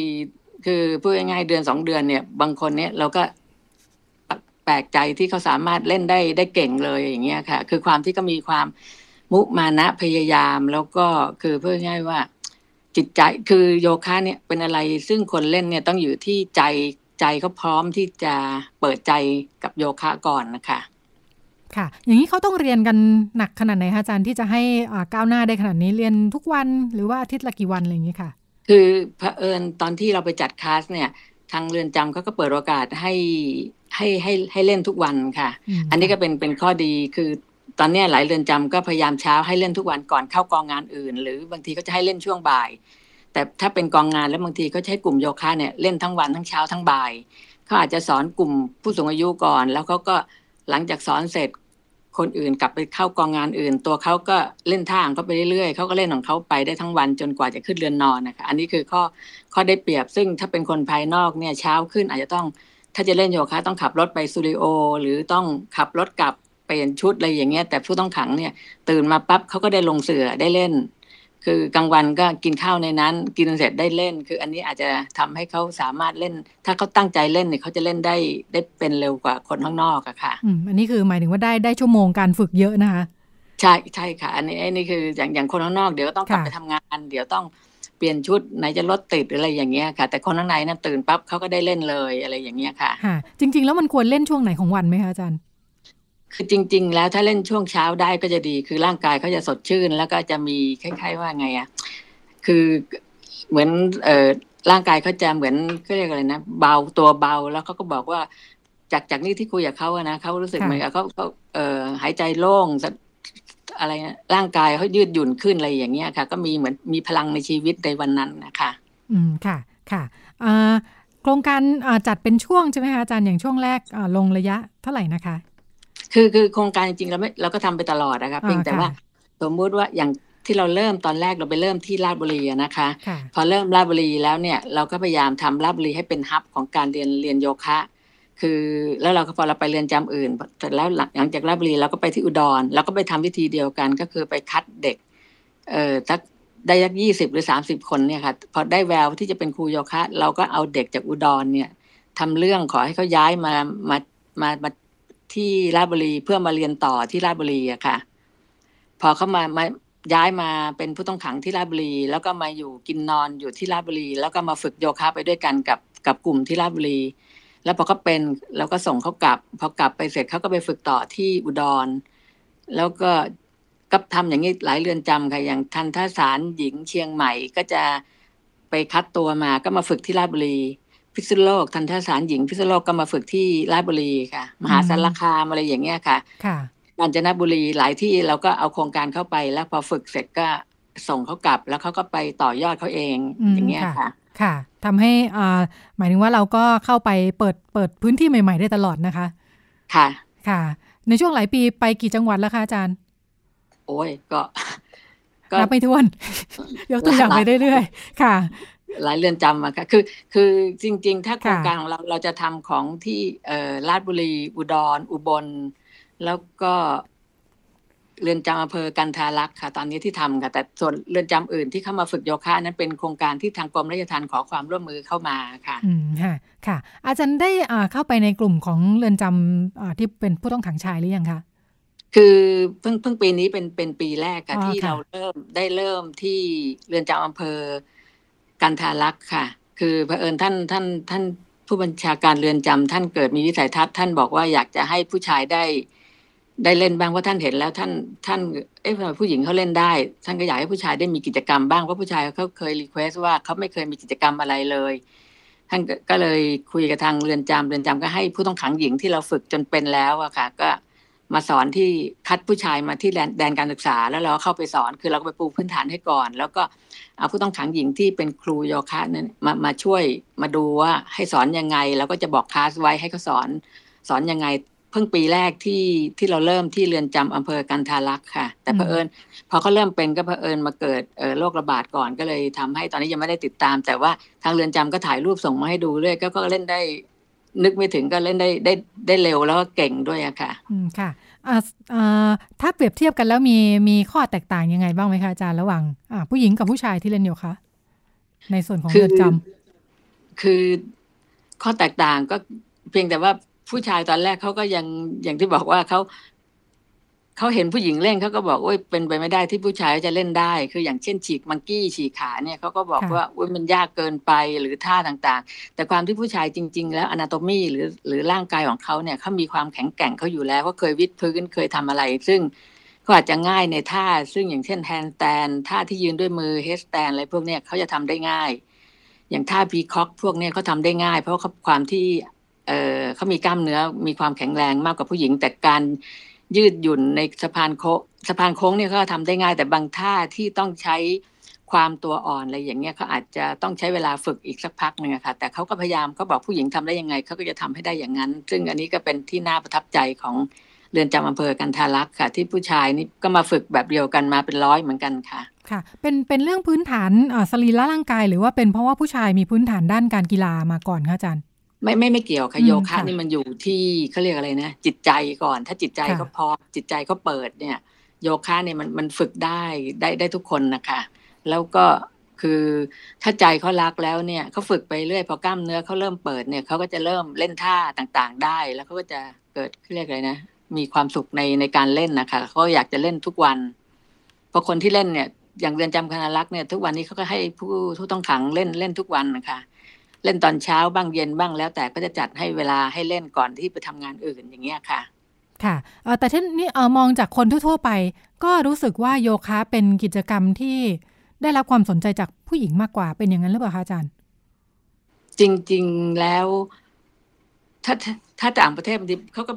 คือพูดง่ายๆเดือนสองเดือนเนี่ย บางคนเนี่ยเราก็ แปลกใจที่เขาสามารถเล่นได้ได้เก่งเลยอย่างเงี้ยค่ะ คือความที่ก็มีความมุมานะพยายามแล้วก็คือพูดง่ายว่า จิตใจคือโยคะเนี่ยเป็นอะไรซึ่งคนเล่นเนี่ยต้องอยู่ที่ใจใจเขาพร้อมที่จะเปิดใจกับโยคะก่อนนะคะ ค่ะ อย่างนี้เขาต้องเรียนกันหนักขนาดไหนคะอาจารย์ที่จะให้ก้าวหน้าได้ขนาดนี้เรียนทุกวันหรือว่าอาทิตย์ละกี่วันอะไรอย่างนี้ค่ะ คือเผอิญตอนที่เราไปจัดคลาสเนี่ยทางเรือนจำเขาก็เปิดโอกาสให้ ให้ให้ให้เล่นทุกวันค่ะ อันนี้ก็เป็นเป็นข้อดีคือตอนนี้หลายเรือนจำก็พยายามเช้าให้เล่นทุกวันก่อนเข้ากองงานอื่น หรือบางทีก็จะให้เล่นช่วงบ่าย แต่ถ้าเป็นกองงานแล้วบางทีเขาใช้กลุ่มโยคะเนี่ยเล่นทั้งวันทั้งเช้าทั้งบ่ายเขาอาจจะสอนกลุ่มผู้สูงอายุก่อน แล้วเขาก็หลังจากสอนเสร็จคนอื่นกลับไปเข้ากองงานอื่น ตัวเขาก็เล่นท่างเขาไปเรื่อยๆเขาก็เล่นของเขาไปได้ทั้งวันจนกว่าจะขึ้นเรือนนอนนะคะอันนี้คือข้อข้อได้เปรียบซึ่งถ้าเป็นคนภายนอกเนี่ยเช้าขึ้นอาจจะต้อง ถ้าจะเล่นโยคะต้องขับรถไปสตูดิโอ หรือต้องขับรถกลับเปลี่ยนชุดอะไรอย่างเงี้ย แต่ผู้ต้องขังเนี่ย ตื่นมาปั๊บเขาก็ได้ลงเสือได้เล่น คือกลางวันก็กินข้าวในนั้น กินเสร็จได้เล่น คืออันนี้อาจจะทำให้เขาสามารถเล่น ถ้าเขาตั้งใจเล่นเนี่ยเขาจะเล่นได้ได้เป็นเร็วกว่าคนข้างนอกอะค่ะอืมอันนี้คือหมายถึงว่าได้ได้ชั่วโมงการฝึกเยอะนะคะใช่ใช่ค่ะ อันนี้อันนี้คืออย่างอย่างคนข้างนอกเดี๋ยวต้องกลับไปทำงาน เดี๋ยวต้องเปลี่ยนชุดไหนจะรถติดหรืออะไรอย่างเงี้ยค่ะ แต่คนข้างในนั้นตื่นปั๊บเขาก็ได้เล่นเลยอะไรอย่างเงี้ยค่ะค่ะ จริง ๆ แล้วมันควรเล่นช่วงไหนของวันไหมคะอาจารย์คือจริง ๆ แล้วถ้าเล่นช่วงเช้าได้ก็จะดี คือร่างกายเขาจะสดชื่น แล้วก็จะมีคล้ายๆว่าไงอะคือเหมือนเอ่อร่างกายเขาจะเหมือนเขาเรียกอะไรนะเบาตัวเบาแล้วเขาก็บอกว่าจากจากนี่ที่คุยกับเขาอะนะเขารู้สึกเหมือนกับเขาเขาเอ่อหายใจโล่ง อะไรนะร่างกายเขายืดหยุ่นขึ้นอะไรอย่างเงี้ยค่ะ ก็มีเหมือนมีพลังในชีวิตในวันนั้นนะคะอืมค่ะค่ะโครงการจัดเป็นช่วงใช่ไหมคะอาจารย์อย่างช่วงแรกลงระยะเท่าไหร่นะคะ คือคือโครงการจริงๆเราไม่เราก็ทำไปตลอดนะคะเพียงแต่ว่าสมมุติว่าอย่างที่เราเริ่มตอนแรกเราไปเริ่มที่ราชบุรีนะคะ พอเริ่มราชบุรีแล้วเนี่ยเราก็พยายามทำราชบุรีให้เป็นฮับของการเรียนเรียนโยคะ คือแล้วเราก็พอเราไปเรียนจำอื่นแต่แล้วหลังจากราชบุรีเราก็ไปที่อุดรเราก็ไปทำวิธีเดียวกัน ก็คือไปคัดเด็ก เอ่อสักได้ยักยี่สิบหรือสามสิบคนเนี่ยค่ะพอได้แววที่จะเป็นครูโยคะ เราก็เอาเด็กจากอุดรเนี่ยทำเรื่องขอให้เขาย้ายมามามามาที่ราชบุรีเพื่อมาเรียนต่อที่ราชบุรีอะค่ะ พอเขามามาย้ายมาเป็นผู้ต้องขังที่ราชบุรี แล้วก็มาอยู่กินนอนอยู่ที่ราชบุรี แล้วก็มาฝึกโยคะไปด้วยกันกับกับกลุ่มที่ราชบุรี แล้วพอเขาเป็นเราก็ส่งเขากลับ พอกลับไปเสร็จเขาก็ไปฝึกต่อที่อุดร แล้วก็ก็ทำอย่างนี้หลายเรือนจำค่ะอย่างทันทสารหญิงเชียงใหม่ก็จะไปคัดตัวมาก็มาฝึกที่ราชบุรี พิษณุโลกทันทสารหญิงพิษณุโลกก็มาฝึกที่ราชบุรีค่ะ มหาสารคามอะไรอย่างเงี้ยค่ะค่ะกาญจนบุรีหลายที่เราก็เอาโครงการเข้าไปแล้วพอฝึกเสร็จก็ส่งเขากลับ แล้วเขาก็ไปต่อยอดเขาเองอย่างเงี้ยค่ะ ค่ะทำให้อ่าหมายถึงว่าเราก็เข้าไปเปิดเปิดพื้นที่ใหม่ ๆ ได้ตลอดนะคะ ค่ะ ค่ะ ในช่วงหลายปีไปกี่จังหวัดแล้วคะอาจารย์ โอ้ยก็นับไม่ถ้วน ยกตัวอย่างไปเรื่อยๆ ค่ะ หลายเรือนจำอะค่ะ คือ คือจริง ๆ ถ้าโครงการของเราเราจะทำของที่เอ่อราชบุรี อุดร อุบล แล้วก็ เรือนจำอำเภอกันทารักษ์ค่ะ ตอนนี้ที่ทำค่ะ แต่ส่วนเรือนจำอื่นที่เข้ามาฝึกโยคะนั้นเป็นโครงการที่ทางกรมราชทัณฑ์ขอความร่วมมือเข้ามาค่ะอืมค่ะค่ะ อาจารย์ได้เข้าไปในกลุ่มของเรือนจำที่เป็นผู้ต้องขังชายหรือยังคะคือเพิ่งเพิ่งปีนี้เป็นเป็นปีแรกค่ะที่เราเริ่มได้เริ่มที่เรือนจำอำเภอกันทารักษ์ค่ะ คือเผอิญท่านท่านท่านผู้บัญชาการเรือนจำท่านเกิดมีวิสัยทัศน์ท่านบอกว่าอยากจะให้ผู้ชายได้ ได้เล่นบ้างเพราะท่านเห็นแล้วท่านท่านเอ๊ะผู้หญิงเขาเล่นได้ ท่านก็อยากให้ผู้ชายได้มีกิจกรรมบ้างเพราะผู้ชายเขาเคยรีเควสว่าเขาไม่เคยมีกิจกรรมอะไรเลย ท่านก็เลยคุยกับทางเรือนจำเรือนจำก็ให้ผู้ต้องขังหญิงที่เราฝึกจนเป็นแล้วอะค่ะ ก็มาสอนที่คัดผู้ชายมาที่แดนการศึกษาแล้วเราเข้าไปสอนคือเราก็ไปปูพื้นฐานให้ก่อน แล้วก็เอาผู้ต้องขังหญิงที่เป็นครูโยคะนั้นมามาช่วยมาดูว่าให้สอนยังไง แล้วก็จะบอกคลาสไว้ให้เขาสอนสอนยังไง เพิ่งปีแรกที่ที่เราเริ่มที่เรือนจำอำเภอกันทารักษ์ค่ะ แต่เผอิญพอเขาเริ่มเป็นก็เผอิญมาเกิดโรคระบาดก่อนก็เลยทำให้ตอนนี้ยังไม่ได้ติดตาม แต่ว่าทางเรือนจำก็ถ่ายรูปส่งมาให้ดูเรื่อยก็ก็เล่นได้นึกไม่ถึงก็เล่นได้ได้ได้เร็วแล้วก็เก่งด้วยอะค่ะ อืมค่ะอ่าถ้าเปรียบเทียบกันแล้วมีมีข้อแตกต่างยังไงบ้างไหมคะอาจารย์ระหว่างอ่าผู้หญิงกับผู้ชายที่เล่นอยู่คะในส่วนของเรือนจำคือข้อแตกต่างก็เพียงแต่ว่า ผู้ชายตอนแรกเขาก็ยังอย่างที่บอกว่าเขาเขาเห็นผู้หญิงเล่นเขาก็บอกโอ้ยเป็นไปไม่ได้ที่ผู้ชายจะเล่นได้ คืออย่างเช่น ฉีกมังกี้ฉีกขาเนี่ยเขาก็บอกว่าโอ้ยมันยากเกินไปหรือท่าต่างๆ แต่ความที่ผู้ชายจริง ๆ แล้ว anatomy หรือหรือร่างกายของเขาเนี่ยเขามีความแข็งแกร่งเขาอยู่แล้วเขาเคยวิดพื้นเคยทำอะไร ซึ่งก็อาจจะง่ายในท่า ซึ่งอย่างเช่น handstand ท่าที่ยืนด้วยมือ headstand อะไรพวกเนี้ยเขาจะทำได้ง่าย อย่างท่า peacock พวกเนี้ยเขาทำได้ง่าย เพราะเขาความที่ เขามีกล้ามเนื้อมีความแข็งแรงมากกว่าผู้หญิง แต่การยืดหยุ่นในสะพานโค้งสะพานโค้งเนี่ยเขาทำได้ง่าย แต่บางท่าที่ต้องใช้ความตัวอ่อนอะไรอย่างเงี้ยเขาอาจจะต้องใช้เวลาฝึกอีกสักพักหนึ่งค่ะแต่เขาก็พยายามเขาบอกผู้หญิงทำได้ยังไงเขาก็จะทำให้ได้อย่างนั้น ซึ่งอันนี้ก็เป็นที่น่าประทับใจของเรือนจำอำเภอกันทารักษ์ค่ะ ที่ผู้ชายนี่ก็มาฝึกแบบเดียวกันมาเป็นร้อยเหมือนกันค่ะ ค่ะ เป็นเป็นเรื่องพื้นฐานสรีระร่างกาย หรือว่าเป็นเพราะว่าผู้ชายมีพื้นฐานด้านการกีฬามาก่อนคะอาจารย์ ไม่ไม่ไม่เกี่ยวค่ะโยคะนี่มันอยู่ที่เขาเรียกอะไรนะ จิตใจก่อน ถ้าจิตใจเขาพอจิตใจเขาเปิดเนี่ย โยคะเนี่ยมันมันฝึกได้ได้ได้ทุกคนนะคะแล้วก็คือถ้าใจเขารักแล้วเนี่ยเขาฝึกไปเรื่อยพอกล้ามเนื้อเขาเริ่มเปิดเนี่ยเขาก็จะเริ่มเล่นท่าต่างๆ ได้ แล้วเขาก็จะเกิดเขาเรียกอะไรนะ มีความสุขในในการเล่นนะคะเขาอยากจะเล่นทุกวันพอคนที่เล่นเนี่ยอย่างเรือนจำคณะรักเนี่ย ทุกวันนี้เขาก็ให้ผู้ผู้ต้องขังเล่นเล่นทุกวันนะคะ เล่นตอนเช้าบ้างเย็นบ้างแล้วแต่ก็จะจัดให้เวลาให้เล่นก่อนที่ไปทำงานอื่นอย่างเงี้ยค่ะ ค่ะแต่ท่านนี่มองจากคนทั่วๆไป ก็รู้สึกว่าโยคะเป็นกิจกรรมที่ได้รับความสนใจจากผู้หญิงมากกว่าเป็นอย่างนั้นหรือเปล่าคะอาจารย์ จริง ๆแล้ว ถ้าถ้าต่างประเทศบางทีเขาก็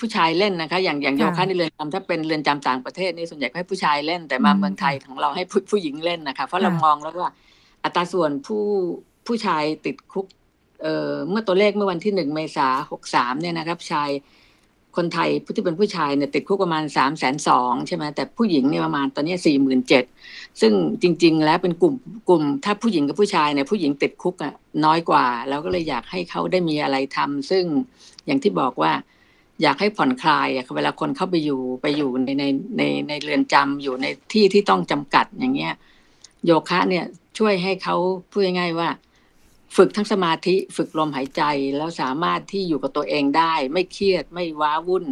ผู้ชายเล่นนะคะ อย่างอย่างโยคะในเรือนจำถ้าเป็นเรือนจำต่างประเทศนี่ส่วนใหญ่ให้ผู้ชายเล่นแต่มาเมืองไทยของเราให้ผู้ผู้หญิงเล่นนะคะ เพราะเรามองแล้วว่าอัตราส่วนผู้ ผู้ชายติดคุกเเมื่อตัวเลขเมื่อวันที่หนึ่งเมษาหกสามเนี่ยนะครับชายคนไทยผู้ที่เป็นผู้ชายเนี่ยติดคุกประมาณสามแสนสองใช่ไหมแต่ผู้หญิงเนี่ยประมาณตอนนี้สี่หมื่นเจ็ดซึ่งจริง ๆ แล้วเป็นกลุ่มกลุ่ม ถ้าผู้หญิงกับผู้ชายเนี่ยผู้หญิงติดคุกอะน้อยกว่าเราก็เลยอยากให้เขาได้มีอะไรทำซึ่งอย่างที่บอกว่า อยากให้ผ่อนคลายอะเวลาคนเข้าไปอยู่ไปอยู่ในในในในเรือนจำอยู่ในที่ที่ต้องจำกัดอย่างเงี้ยโยคะเนี่ยช่วยให้เขาพูดง่ายๆว่า ฝึกทั้งสมาธิฝึกลมหายใจแล้วสามารถที่อยู่กับตัวเองได้ ไม่เครียดไม่ว้าวุ่น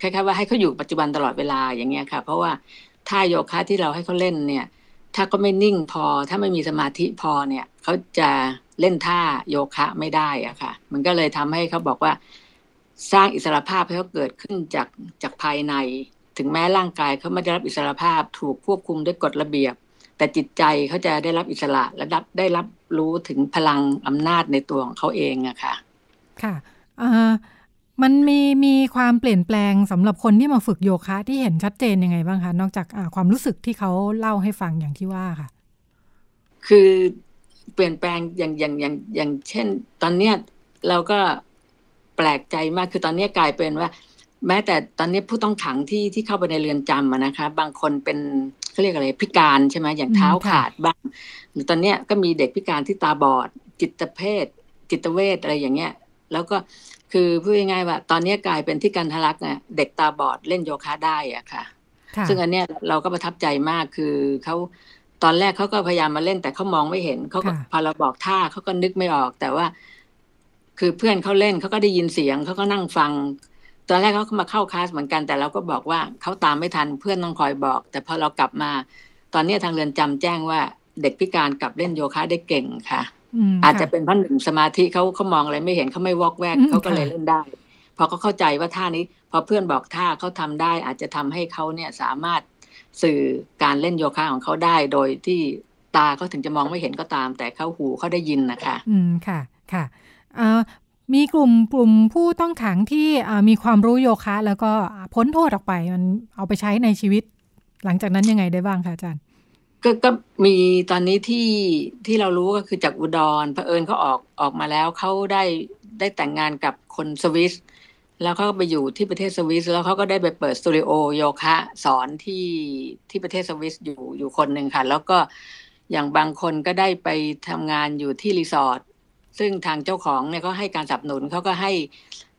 คล้ายๆว่าให้เขาอยู่ปัจจุบันตลอดเวลาอย่างเงี้ยค่ะ เพราะว่าถ้าโยคะที่เราให้เขาเล่นเนี่ย ถ้าก็ไม่นิ่งพอ ถ้าไม่มีสมาธิพอเนี่ยเขาจะเล่นท่าโยคะไม่ได้อะค่ะ มันก็เลยทำให้เขาบอกว่า สร้างอิสรภาพให้เขาเกิดขึ้นจากจากภายใน ถึงแม้ร่างกายเขาไม่ได้รับอิสรภาพ ถูกควบคุมด้วยกฎระเบียบ แต่จิตใจเขาจะได้รับอิสระและได้รับรู้ถึงพลังอำนาจในตัวของเขาเองอะค่ะ ค่ะมันมีมีความเปลี่ยนแปลงสำหรับคนที่มาฝึกโยคะที่เห็นชัดเจนยังไงบ้างคะ นอกจากความรู้สึกที่เขาเล่าให้ฟังอย่างที่ว่าค่ะ คือเปลี่ยนแปลงอย่างอย่างอย่างอย่างเช่น ตอนเนี้ยเราก็แปลกใจมากคือตอนนี้กลายเป็นว่า แม้แต่ตอนนี้ผู้ต้องขังที่ที่เข้าไปในเรือนจำนะคะ บางคนเป็น เขาเรียกอะไรพิการใช่ไหมอย่างเท้าขาดบ้างหรือตอนเนี้ยก็มีเด็กพิการที่ตาบอด จิตเภทจิตเวชอะไรอย่างเงี้ย แล้วก็คือพูดง่ายๆว่า ตอนนี้กลายเป็นที่การทะลักเนี่ยเด็กตาบอดเล่นโยคะได้อะค่ะ ซึ่งอันเนี้ยเราก็ประทับใจมากคือเขาตอนแรกเขาก็พยายามมาเล่นแต่เขามองไม่เห็นเขาพอเราบอกท่าเขาก็นึกไม่ออกแต่ว่า คือเพื่อนเขาเล่นเขาก็ได้ยินเสียงเขาก็นั่งฟัง ตอนแรกเขาก็มาเข้าคลาสเหมือนกัน แต่เราก็บอกว่าเขาตามไม่ทันเพื่อนต้องคอยบอก แต่พอเรากลับมา ตอนนี้ทางเรือนจำแจ้งว่าเด็กพิการกลับเล่นโยคะได้เก่งค่ะอาจจะเป็นเพราะหนึ่งสมาธิเขาเขามองอะไรไม่เห็นเขาไม่วอกแวกเขาก็เลยเล่นได้ พอเขาเข้าใจว่าท่านี้พอเพื่อนบอกท่าเขาทำได้ อาจจะทำให้เขาเนี่ยสามารถสื่อการเล่นโยคะของเขาได้ โดยที่ตาเขาถึงจะมองไม่เห็นก็ตาม แต่เขาหูเขาได้ยินนะคะ อืมค่ะค่ะ มีกลุ่มกลุ่มผู้ต้องขังที่มีความรู้โยคะ แล้วก็พ้นโทษออกไปมันเอาไปใช้ในชีวิต หลังจากนั้นยังไงได้บ้างคะอาจารย์ก็ก็มีตอนนี้ที่ที่เรารู้ก็คือจากอุดรเผอิญเขาออกออกมาแล้วเขาได้ได้แต่งงานกับคนสวิสแล้วเขาก็ไปอยู่ที่ประเทศสวิสแล้วเขาก็ได้ไปเปิดสตูดิโอโยคะ สอนที่ที่ประเทศสวิสอยู่อยู่คนหนึ่งค่ะ แล้วก็อย่างบางคนก็ได้ไปทำงานอยู่ที่รีสอร์ท ซึ่งทางเจ้าของเนี่ยก็ให้การสนับสนุนเขาก็ให้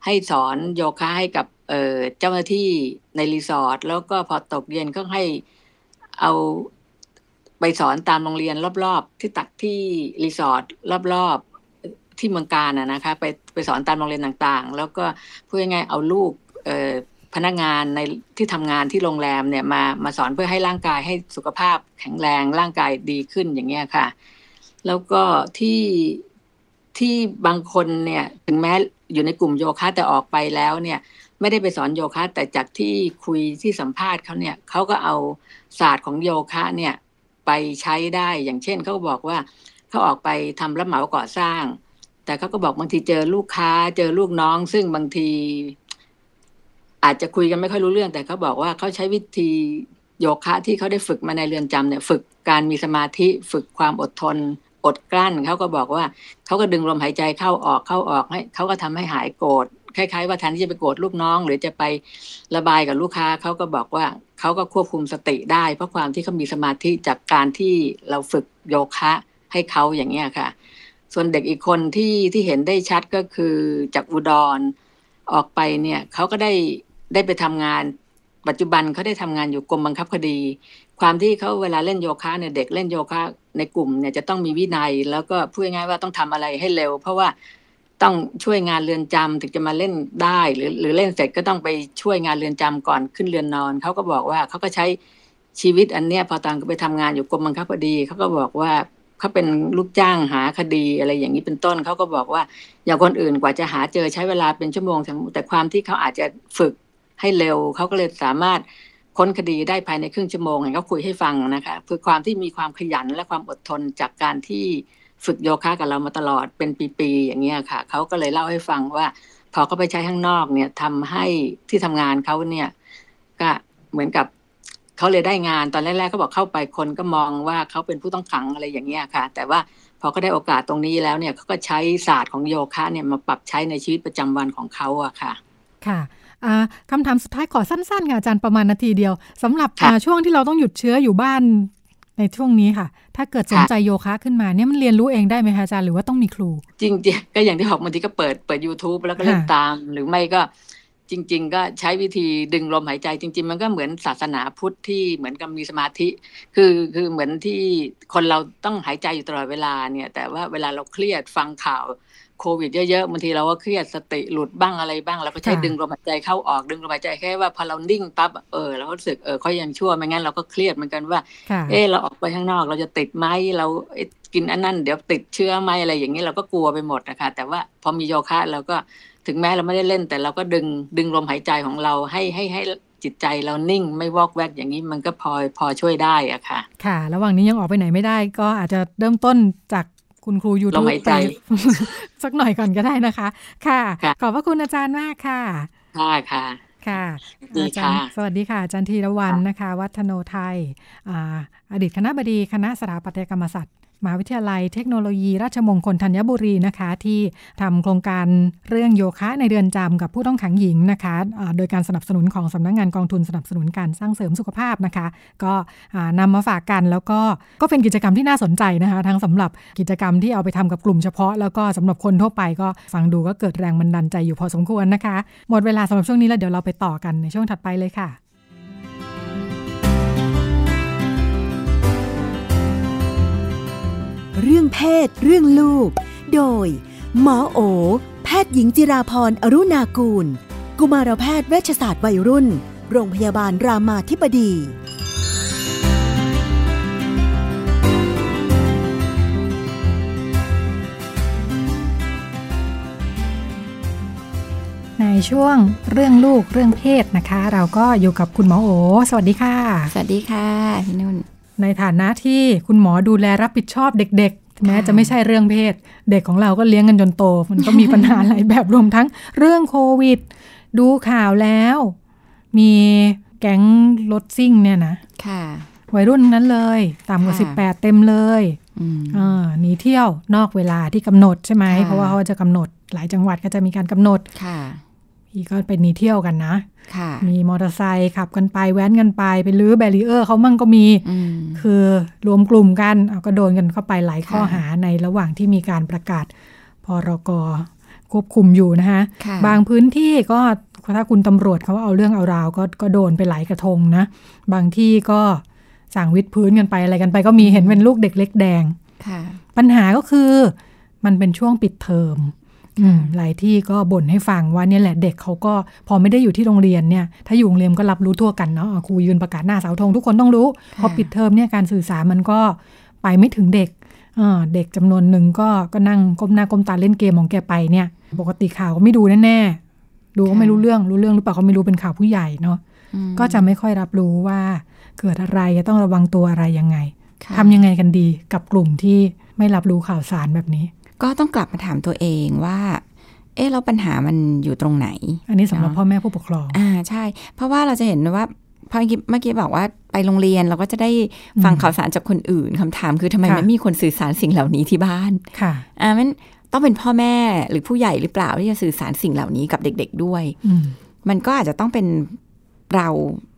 ให้สอนโยคะให้กับเจ้าหน้าที่ในรีสอร์ทแล้วก็พอตกเย็นก็ให้เอาไปสอนตามโรงเรียนรอบๆ ที่ตักที่รีสอร์ทรอบๆที่เมืองการอะนะคะ ไปไปสอนตามโรงเรียนต่างๆ แล้วก็พูดง่ายๆเอาลูกพนักงานในที่ทำงานที่โรงแรมเนี่ยมามาสอนเพื่อให้ร่างกายให้สุขภาพแข็งแรงร่างกายดีขึ้นอย่างเงี้ยค่ะ แล้วก็ที่ ที่บางคนเนี่ยถึงแม้อยู่ในกลุ่มโยคะแต่ออกไปแล้วเนี่ยไม่ได้ไปสอนโยคะ แต่จากที่คุยที่สัมภาษณ์เขาเนี่ยเขาก็เอาศาสตร์ของโยคะเนี่ยไปใช้ได้อย่างเช่นเขาบอกว่าเขาออกไปทำรับเหมาก่อสร้าง แต่เขาก็บอกบางทีเจอลูกค้า เจอลูกน้อง ซึ่งบางที อาจจะคุยกันไม่ค่อยรู้เรื่อง แต่เขาบอกว่าเขาใช้วิธีโยคะที่เขาได้ฝึกมาในเรือนจำเนี่ย ฝึกการมีสมาธิ ฝึกความอดทน อดกลั้นเขาก็บอกว่าเขาก็ดึงลมหายใจเข้าออกเข้าออกให้เขาก็ทำให้หายโกรธคล้ายๆว่าแทนที่จะไปโกรธลูกน้อง หรือจะไประบายกับลูกค้าเขาก็บอกว่าเขาก็ควบคุมสติได้ เพราะความที่เขามีสมาธิจากการที่เราฝึกโยคะให้เขาอย่างเงี้ยค่ะ ส่วนเด็กอีกคนที่ที่เห็นได้ชัดก็คือจากอุดรออกไปเนี่ยเขาก็ได้ได้ไปทำงาน ปัจจุบันเขาได้ทำงานอยู่กรมบังคับคดี ความที่เขาเวลาเล่นโยคะเนี่ยเด็กเล่นโยคะ ในกลุ่มเนี่ยจะต้องมีวินัย แล้วก็พูดง่ายว่าต้องทำอะไรให้เร็ว เพราะว่าต้องช่วยงานเรือนจำถึงจะมาเล่นได้ หรือหรือเล่นเสร็จก็ต้องไปช่วยงานเรือนจำก่อนขึ้นเรือนนอน เขาก็บอกว่าเขาก็ใช้ชีวิตอันเนี้ยพอตอนก็ไปทำงานอยู่กรมบังคับคดีเขาก็บอกว่าเขาเป็นลูกจ้างหาคดีอะไรอย่างนี้เป็นต้นเขาก็บอกว่า อย่างคนอื่นกว่าจะหาเจอใช้เวลาเป็นชั่วโมงแต่ความที่เขาอาจจะฝึกให้เร็วเขาก็เลยสามารถ ค้นคดีได้ภายในครึ่งชั่วโมงเขาคุยให้ฟังนะคะคือความที่มีความขยันและความอดทนจากการที่ฝึกโยคะกับเรามาตลอดเป็นปีๆอย่างเงี้ยค่ะเขาก็เลยเล่าให้ฟังว่า พอเขาไปใช้ข้างนอกเนี่ยทำให้ที่ทำงานเขาเนี่ย ก็เหมือนกับเขาเลยได้งานตอนแรกๆเขาบอกเข้าไปคนก็มองว่าเขาเป็นผู้ต้องขังอะไรอย่างเงี้ยค่ะ แต่ว่าพอเขาได้โอกาสตรงนี้แล้วเนี่ยเขาก็ใช้ศาสตร์ของโยคะเนี่ยมาปรับใช้ในชีวิตประจำวันของเขาอะค่ะ ค่ะ คำถามสุดท้ายขอสั้นๆค่ะอาจารย์ประมาณนาทีเดียวสำหรับช่วงที่เราต้องหยุดเชื้ออยู่บ้านในช่วงนี้ค่ะ ถ้าเกิดสนใจโยคะขึ้นมาเนี่ยมันเรียนรู้เองได้ไหมคะอาจารย์หรือว่าต้องมีครู จริงๆก็อย่างที่บอกบางทีก็เปิดเปิด YouTube แล้วก็เล่นตาม หรือไม่ก็จริง ๆ ก็ใช้วิธีดึงลมหายใจ จริง ๆ มันก็เหมือนศาสนาพุทธที่เหมือนกับมีสมาธิ คือคือเหมือนที่คนเราต้องหายใจอยู่ตลอดเวลาเนี่ย แต่ว่าเวลาเราเครียดฟังข่าว โควิดเยอะๆบางทีเราก็เครียดสติหลุดบ้างอะไรบ้างเราก็ใช้ดึงลมหายใจเข้าออกดึงลมหายใจแค่ว่าพอเรานิ่งปั๊บเออเราก็รู้สึกเออเขายังชั่วไม่งั้นเราก็เครียดเหมือนกันว่า เออเราออกไปข้างนอกเราจะติดไหมเรากินอันนั้นเดี๋ยวติดเชื้อไหมอะไรอย่างนี้เราก็กลัวไปหมดนะคะแต่ว่าพอมีโยคะเราก็ถึงแม้เราไม่ได้เล่น แต่เราก็ดึงดึงลมหายใจของเราให้ให้ให้จิตใจเรานิ่งไม่วอกแวกอย่างนี้มันก็พอพอช่วยได้อะค่ะ ค่ะ ระหว่างนี้ยังออกไปไหนไม่ได้ก็อาจจะเริ่มต้นจาก คุณครูยูทูบไปสักหน่อยก่อนก็ได้นะคะ ค่ะ ขอบพระคุณอาจารย์มากค่ะ ค่ะค่ะค่ะอาจารย์สวัสดีค่ะอาจารย์ธีรวันนะคะ วัฒโนไทยอดีตคณะบดีคณะสถาปัตยกรรมศาสตร์ มหาวิทยาลัยเทคโนโลยีราชมงคลธัญบุรีนะคะ ที่ทำโครงการเรื่องโยคะในเดือนจำกับผู้ต้องขังหญิงนะคะโดยการสนับสนุนของสำนักงงานกองทุนสนับสนุนการสร้างเสริมสุขภาพนะคะ ก็นำมาฝากกันแล้วก็ก็เป็นกิจกรรมที่น่าสนใจนะคะทั้งสำหรับกิจกรรมที่เอาไปทำกับกลุ่มเฉพาะ แล้วก็สำหรับคนทั่วไปก็ฟังดูก็เกิดแรงบันดาลใจอยู่พอสมควรนะคะ หมดเวลาสำหรับช่วงนี้แล้วเดี๋ยวเราไปต่อกันในช่วงถัดไปเลยค่ะ เรื่องเพศ เรื่องลูก โดย หมอโอ แพทย์หญิงจิราพรอรุณากูล กุมารแพทย์เวชศาสตร์วัยรุ่น โรงพยาบาลรามาธิบดีในช่วงเรื่องลูกเรื่องเพศนะคะ เราก็อยู่กับคุณหมอโอ สวัสดีค่ะ สวัสดีค่ะพี่นุ่น ในฐานะที่คุณหมอดูแลรับผิดชอบเด็กๆ แม้จะไม่ใช่เรื่องเพศ เด็กของเราก็เลี้ยงกันจนโต มันก็มีปัญหาหลายแบบรวมทั้งเรื่องโควิด ดูข่าวแล้ว มีแก๊งรถซิ่งเนี่ยนะค่ะวัยรุ่นนั้นเลย ต่ำกว่าค่ะ18 เต็มเลยอืมอ่าหนีเที่ยวนอกเวลาที่กำหนดใช่ไหมค่ะเพราะว่าเขาจะกำหนดหลายจังหวัดก็จะมีการกำหนดค่ะพี่ ก็ไปหนีเที่ยวกันนะค่ะมีมอเตอร์ไซค์ขับกันไปแว้นกันไป ไปลื้อแบรีเออร์เขามั่งก็มีอืมคือรวมกลุ่มกันเอาก็โดนกันเข้าไปหลายข้อค่ะหาในระหว่างที่มีการประกาศพรกควบคุมอยู่นะคะค่ะบางพื้นที่ก็ถ้าคุณตำรวจเขาเอาเรื่องเอาราวก็ก็โดนไปหลายกระทงนะ บางที่ก็สั่งวิดพื้นกันไปอะไรกันไป ก็มีเห็นเป็นลูกเด็กเล็กแดงค่ะปัญหาก็คือมันเป็นช่วงปิดเทอมอืม หลายที่ก็บ่นให้ฟังว่าเนี่ยแหละเด็กเขาก็พอไม่ได้อยู่ที่โรงเรียนเนี่ย ถ้าอยู่โรงเรียนก็รับรู้ทั่วกันเนาะอะครูยืนประกาศหน้าเสาธงทุกคนต้องรู้ค่ะพอปิดเทอมเนี่ยการสื่อสารมันก็ไปไม่ถึงเด็กเออเด็กจำนวนหนึ่งก็ก็นั่งก้มหน้าก้มตาเล่นเกมของแกไปเนี่ย ปกติข่าวก็ไม่ดูแน่ๆดูก็ไม่รู้เรื่องรู้เรื่องหรือเปล่าก็ไม่รู้เป็นข่าวผู้ใหญ่เนาะอืมก็จะไม่ค่อยรับรู้ว่าเกิดอะไรจะต้องระวังตัวอะไรยังไงค่ะทำยังไงกันดีกับกลุ่มที่ไม่รับรู้ข่าวสารแบบนี้ ก็ต้องกลับมาถามตัวเองว่า เอ๊ะแล้วปัญหามันอยู่ตรงไหน อันนี้สำหรับเนาะพ่อแม่ผู้ปกครอง อ่าใช่ เพราะว่าเราจะเห็นว่าพอเมื่อกี้เมื่อกี้บอกว่าไปโรงเรียนเราก็จะได้ฟังอืมข่าวสารจากคนอื่นคำถามคือทำไมค่ะไม่มีคนสื่อสารสิ่งเหล่านี้ที่บ้าน ค่ะ อ่ามันต้องเป็นพ่อแม่หรือผู้ใหญ่หรือเปล่าที่จะสื่อสารสิ่งเหล่านี้กับเด็ก ๆ ด้วยอืมมันก็อาจจะต้องเป็นเรา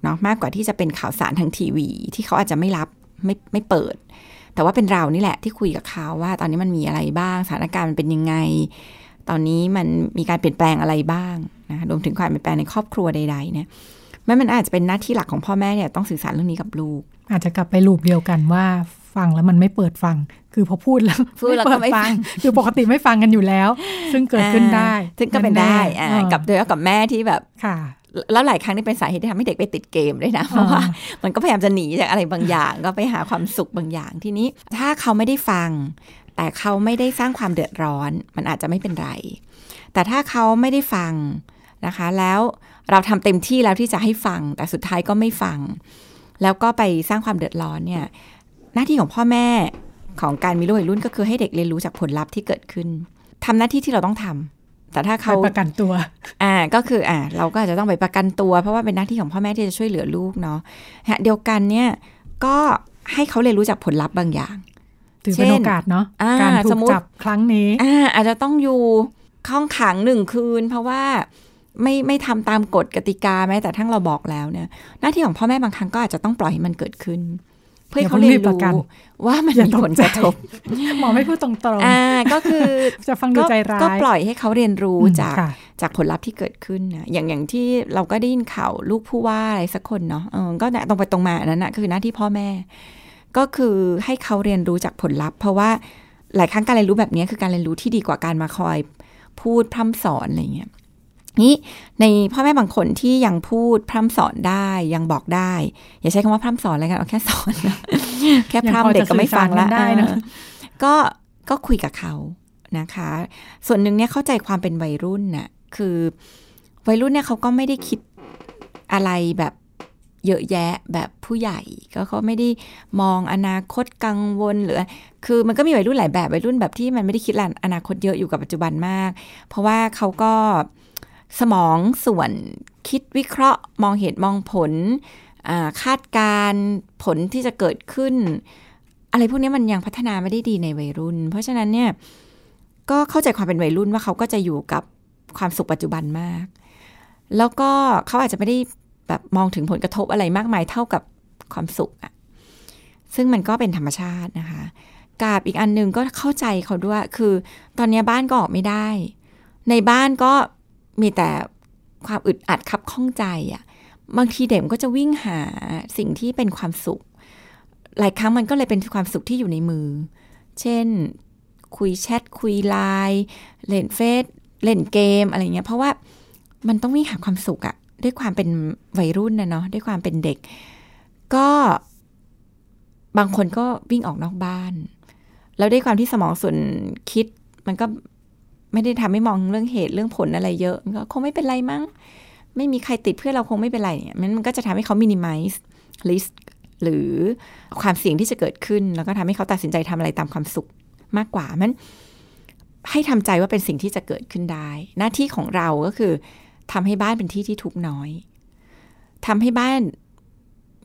เนาะมากกว่าที่จะเป็นข่าวสารทางทีวี ที่เขาอาจจะไม่รับไม่ไม่เปิด แต่ว่าเป็นเรานี่แหละที่คุยกับเขาว่า ตอนนี้มันมีอะไรบ้างสถานการณ์มันเป็นยังไง ตอนนี้มันมีการเปลี่ยนแปลงอะไรบ้างนะคะรวมถึงความเปลี่ยนแปลงในครอบครัวใดๆเนี่ยแม้มันอาจจะเป็นหน้าที่หลักของพ่อแม่เนี่ยต้องสื่อสารเรื่องนี้กับลูก อาจจะกลับไปลูปเดียวกันว่าฟังแล้วมันไม่เปิดฟัง คือพอพูดแล้วพูดแล้วก็ไม่ฟัง คือปกติไม่ฟังกันอยู่แล้ว ซึ่งเกิดขึ้นได้อ่าซึ่งก็เป็นได้แๆอ่าเออกับโดยเฉพาะกับแม่ที่แบบค่ะ แล้วหลายครั้งนี่เป็นสาเหตุที่ทำให้เด็กไปติดเกมด้วยนะเพราะว่ามันก็พยายามจะหนีจากอะไรบางอย่าง ก็ไปหาความสุขบางอย่างทีนี้ ถ้าเขาไม่ได้ฟัง แต่เขาไม่ได้สร้างความเดือดร้อน มันอาจจะไม่เป็นไร แต่ถ้าเขาไม่ได้ฟังนะคะ แล้วเราทำเต็มที่แล้วที่จะให้ฟัง แต่สุดท้ายก็ไม่ฟัง แล้วก็ไปสร้างความเดือดร้อนเนี่ย หน้าที่ของพ่อแม่ของการมีลูกวัยรุ่นก็คือให้เด็กเรียนรู้จากผลลัพธ์ที่เกิดขึ้นทำหน้าที่ที่เราต้องทำ แต่ถ้าเขาเขาประกันตัว อ่า ก็คือ อ่า เราก็อาจจะต้องไปประกันตัว เพราะว่าเป็นหน้าที่ของพ่อแม่ที่จะช่วยเหลือลูกเนาะฮะเดียวกันเนี่ย ก็ให้เขาเรียนรู้จากผลลัพธ์บางอย่าง ถือเป็นเช่นโอกาสเนาะอ่าการถูสกมมุติจับครั้งนี้ อ่า อาจจะต้องอยู่ห้องขังหนึ่งคืน เพราะว่าไม่ไม่ทำตามกฎกติกาแม้แต่ทั้งเราบอกแล้วเนี่ย หน้าที่ของพ่อแม่บางครั้งก็อาจจะต้องปล่อยให้มันเกิดขึ้น เพื่อให้เขาเรียนอย่าเพิ่งรีบประกันรู้ว่ามันอย่ามีตกผลกระทบหมอไม่พูดตรงอ่าก็คือๆจะฟังดูก็ใจร้ายก็ปล่อยให้เขาเรียนรู้อืมจากค่ะจากผลลัพธ์ที่เกิดขึ้นนะอย่างอย่างที่เราก็ได้ยินข่าวลูกผู้ว่าอะไรสักคนเนาะเออก็ตรงไปตรงมาอันนั้นนะคือหน้าที่พ่อแม่ ก็คือให้เขาเรียนรู้จากผลลัพธ์ เพราะว่าหลายครั้งการเรียนรู้แบบนี้คือการเรียนรู้ที่ดีกว่าการมาคอยพูดพร่ำสอนอะไรเงี้ย นี่ในพ่อแม่บางคนที่ยังพูดพร่ำสอนได้ยังบอกได้ อย่าใช้คำว่าพร่ำสอนเลยกันเอาแค่สอน แค่พร่ำเด็กก็ไม่ฟังละยังพอจะสื่อสารกันได้เนอะเออก็ก็คุยกับเขานะคะ ส่วนหนึ่งเนี่ยเข้าใจความเป็นวัยรุ่นน่ะคือวัยรุ่นเนี่ยเขาก็ไม่ได้คิดอะไรแบบเยอะแยะแบบผู้ใหญ่ก็เขาไม่ได้มองอนาคตกังวลหรือ คือมันก็มีวัยรุ่นหลายแบบวัยรุ่นแบบที่มันไม่ได้คิดอนาคตเยอะอยู่กับปัจจุบันมาก เพราะว่าเขาก็ สมองส่วนคิดวิเคราะห์ มองเหตุมองผลคาดการผลที่จะเกิดขึ้น อะไรพวกนี้มันยังพัฒนาไม่ได้ดีในวัยรุ่น เพราะฉะนั้นเนี่ยก็เข้าใจความเป็นวัยรุ่นว่าเขาก็จะอยู่กับความสุขปัจจุบันมาก แล้วก็เขาอาจจะไม่ได้แบบมองถึงผลกระทบอะไรมากมายเท่ากับความสุขอะซึ่งมันก็เป็นธรรมชาตินะคะ กับอีกอันหนึ่งก็เข้าใจเขาด้วย คือตอนนี้บ้านก็ออกไม่ได้ ในบ้านก็ มีแต่ความอึดอัดคับข้องใจอะบางทีเด็กมันก็จะวิ่งหาสิ่งที่เป็นความสุข หลายครั้งมันก็เลยเป็นความสุขที่อยู่ในมือ เช่น คุยแชทคุยไลน์เล่นเฟซเล่นเกมอะไรเงี้ย เพราะว่ามันต้องวิ่งหาความสุขอะด้วยความเป็นวัยรุ่นนะเนาะด้วยความเป็นเด็ก ก็บางคนก็วิ่งออกนอกบ้าน แล้วด้วยความที่สมองส่วนคิดมันก็ ไม่ได้ทำให้มองเรื่องเหตุเรื่องผลอะไรเยอะมันก็คงไม่เป็นไรมั้ง ไม่มีใครติดเพื่อเราคงไม่เป็นไรเนี่ยมันก็จะทำให้เขามินิมัลลิสหรือความเสี่ยงที่จะเกิดขึ้น แล้วก็ทำให้เขาตัดสินใจทำอะไรตามความสุขมากกว่ามันให้ทำใจว่าเป็นสิ่งที่จะเกิดขึ้นได้ หน้าที่ของเราก็คือทำให้บ้านเป็นที่ที่ทุกน้อยทำให้บ้าน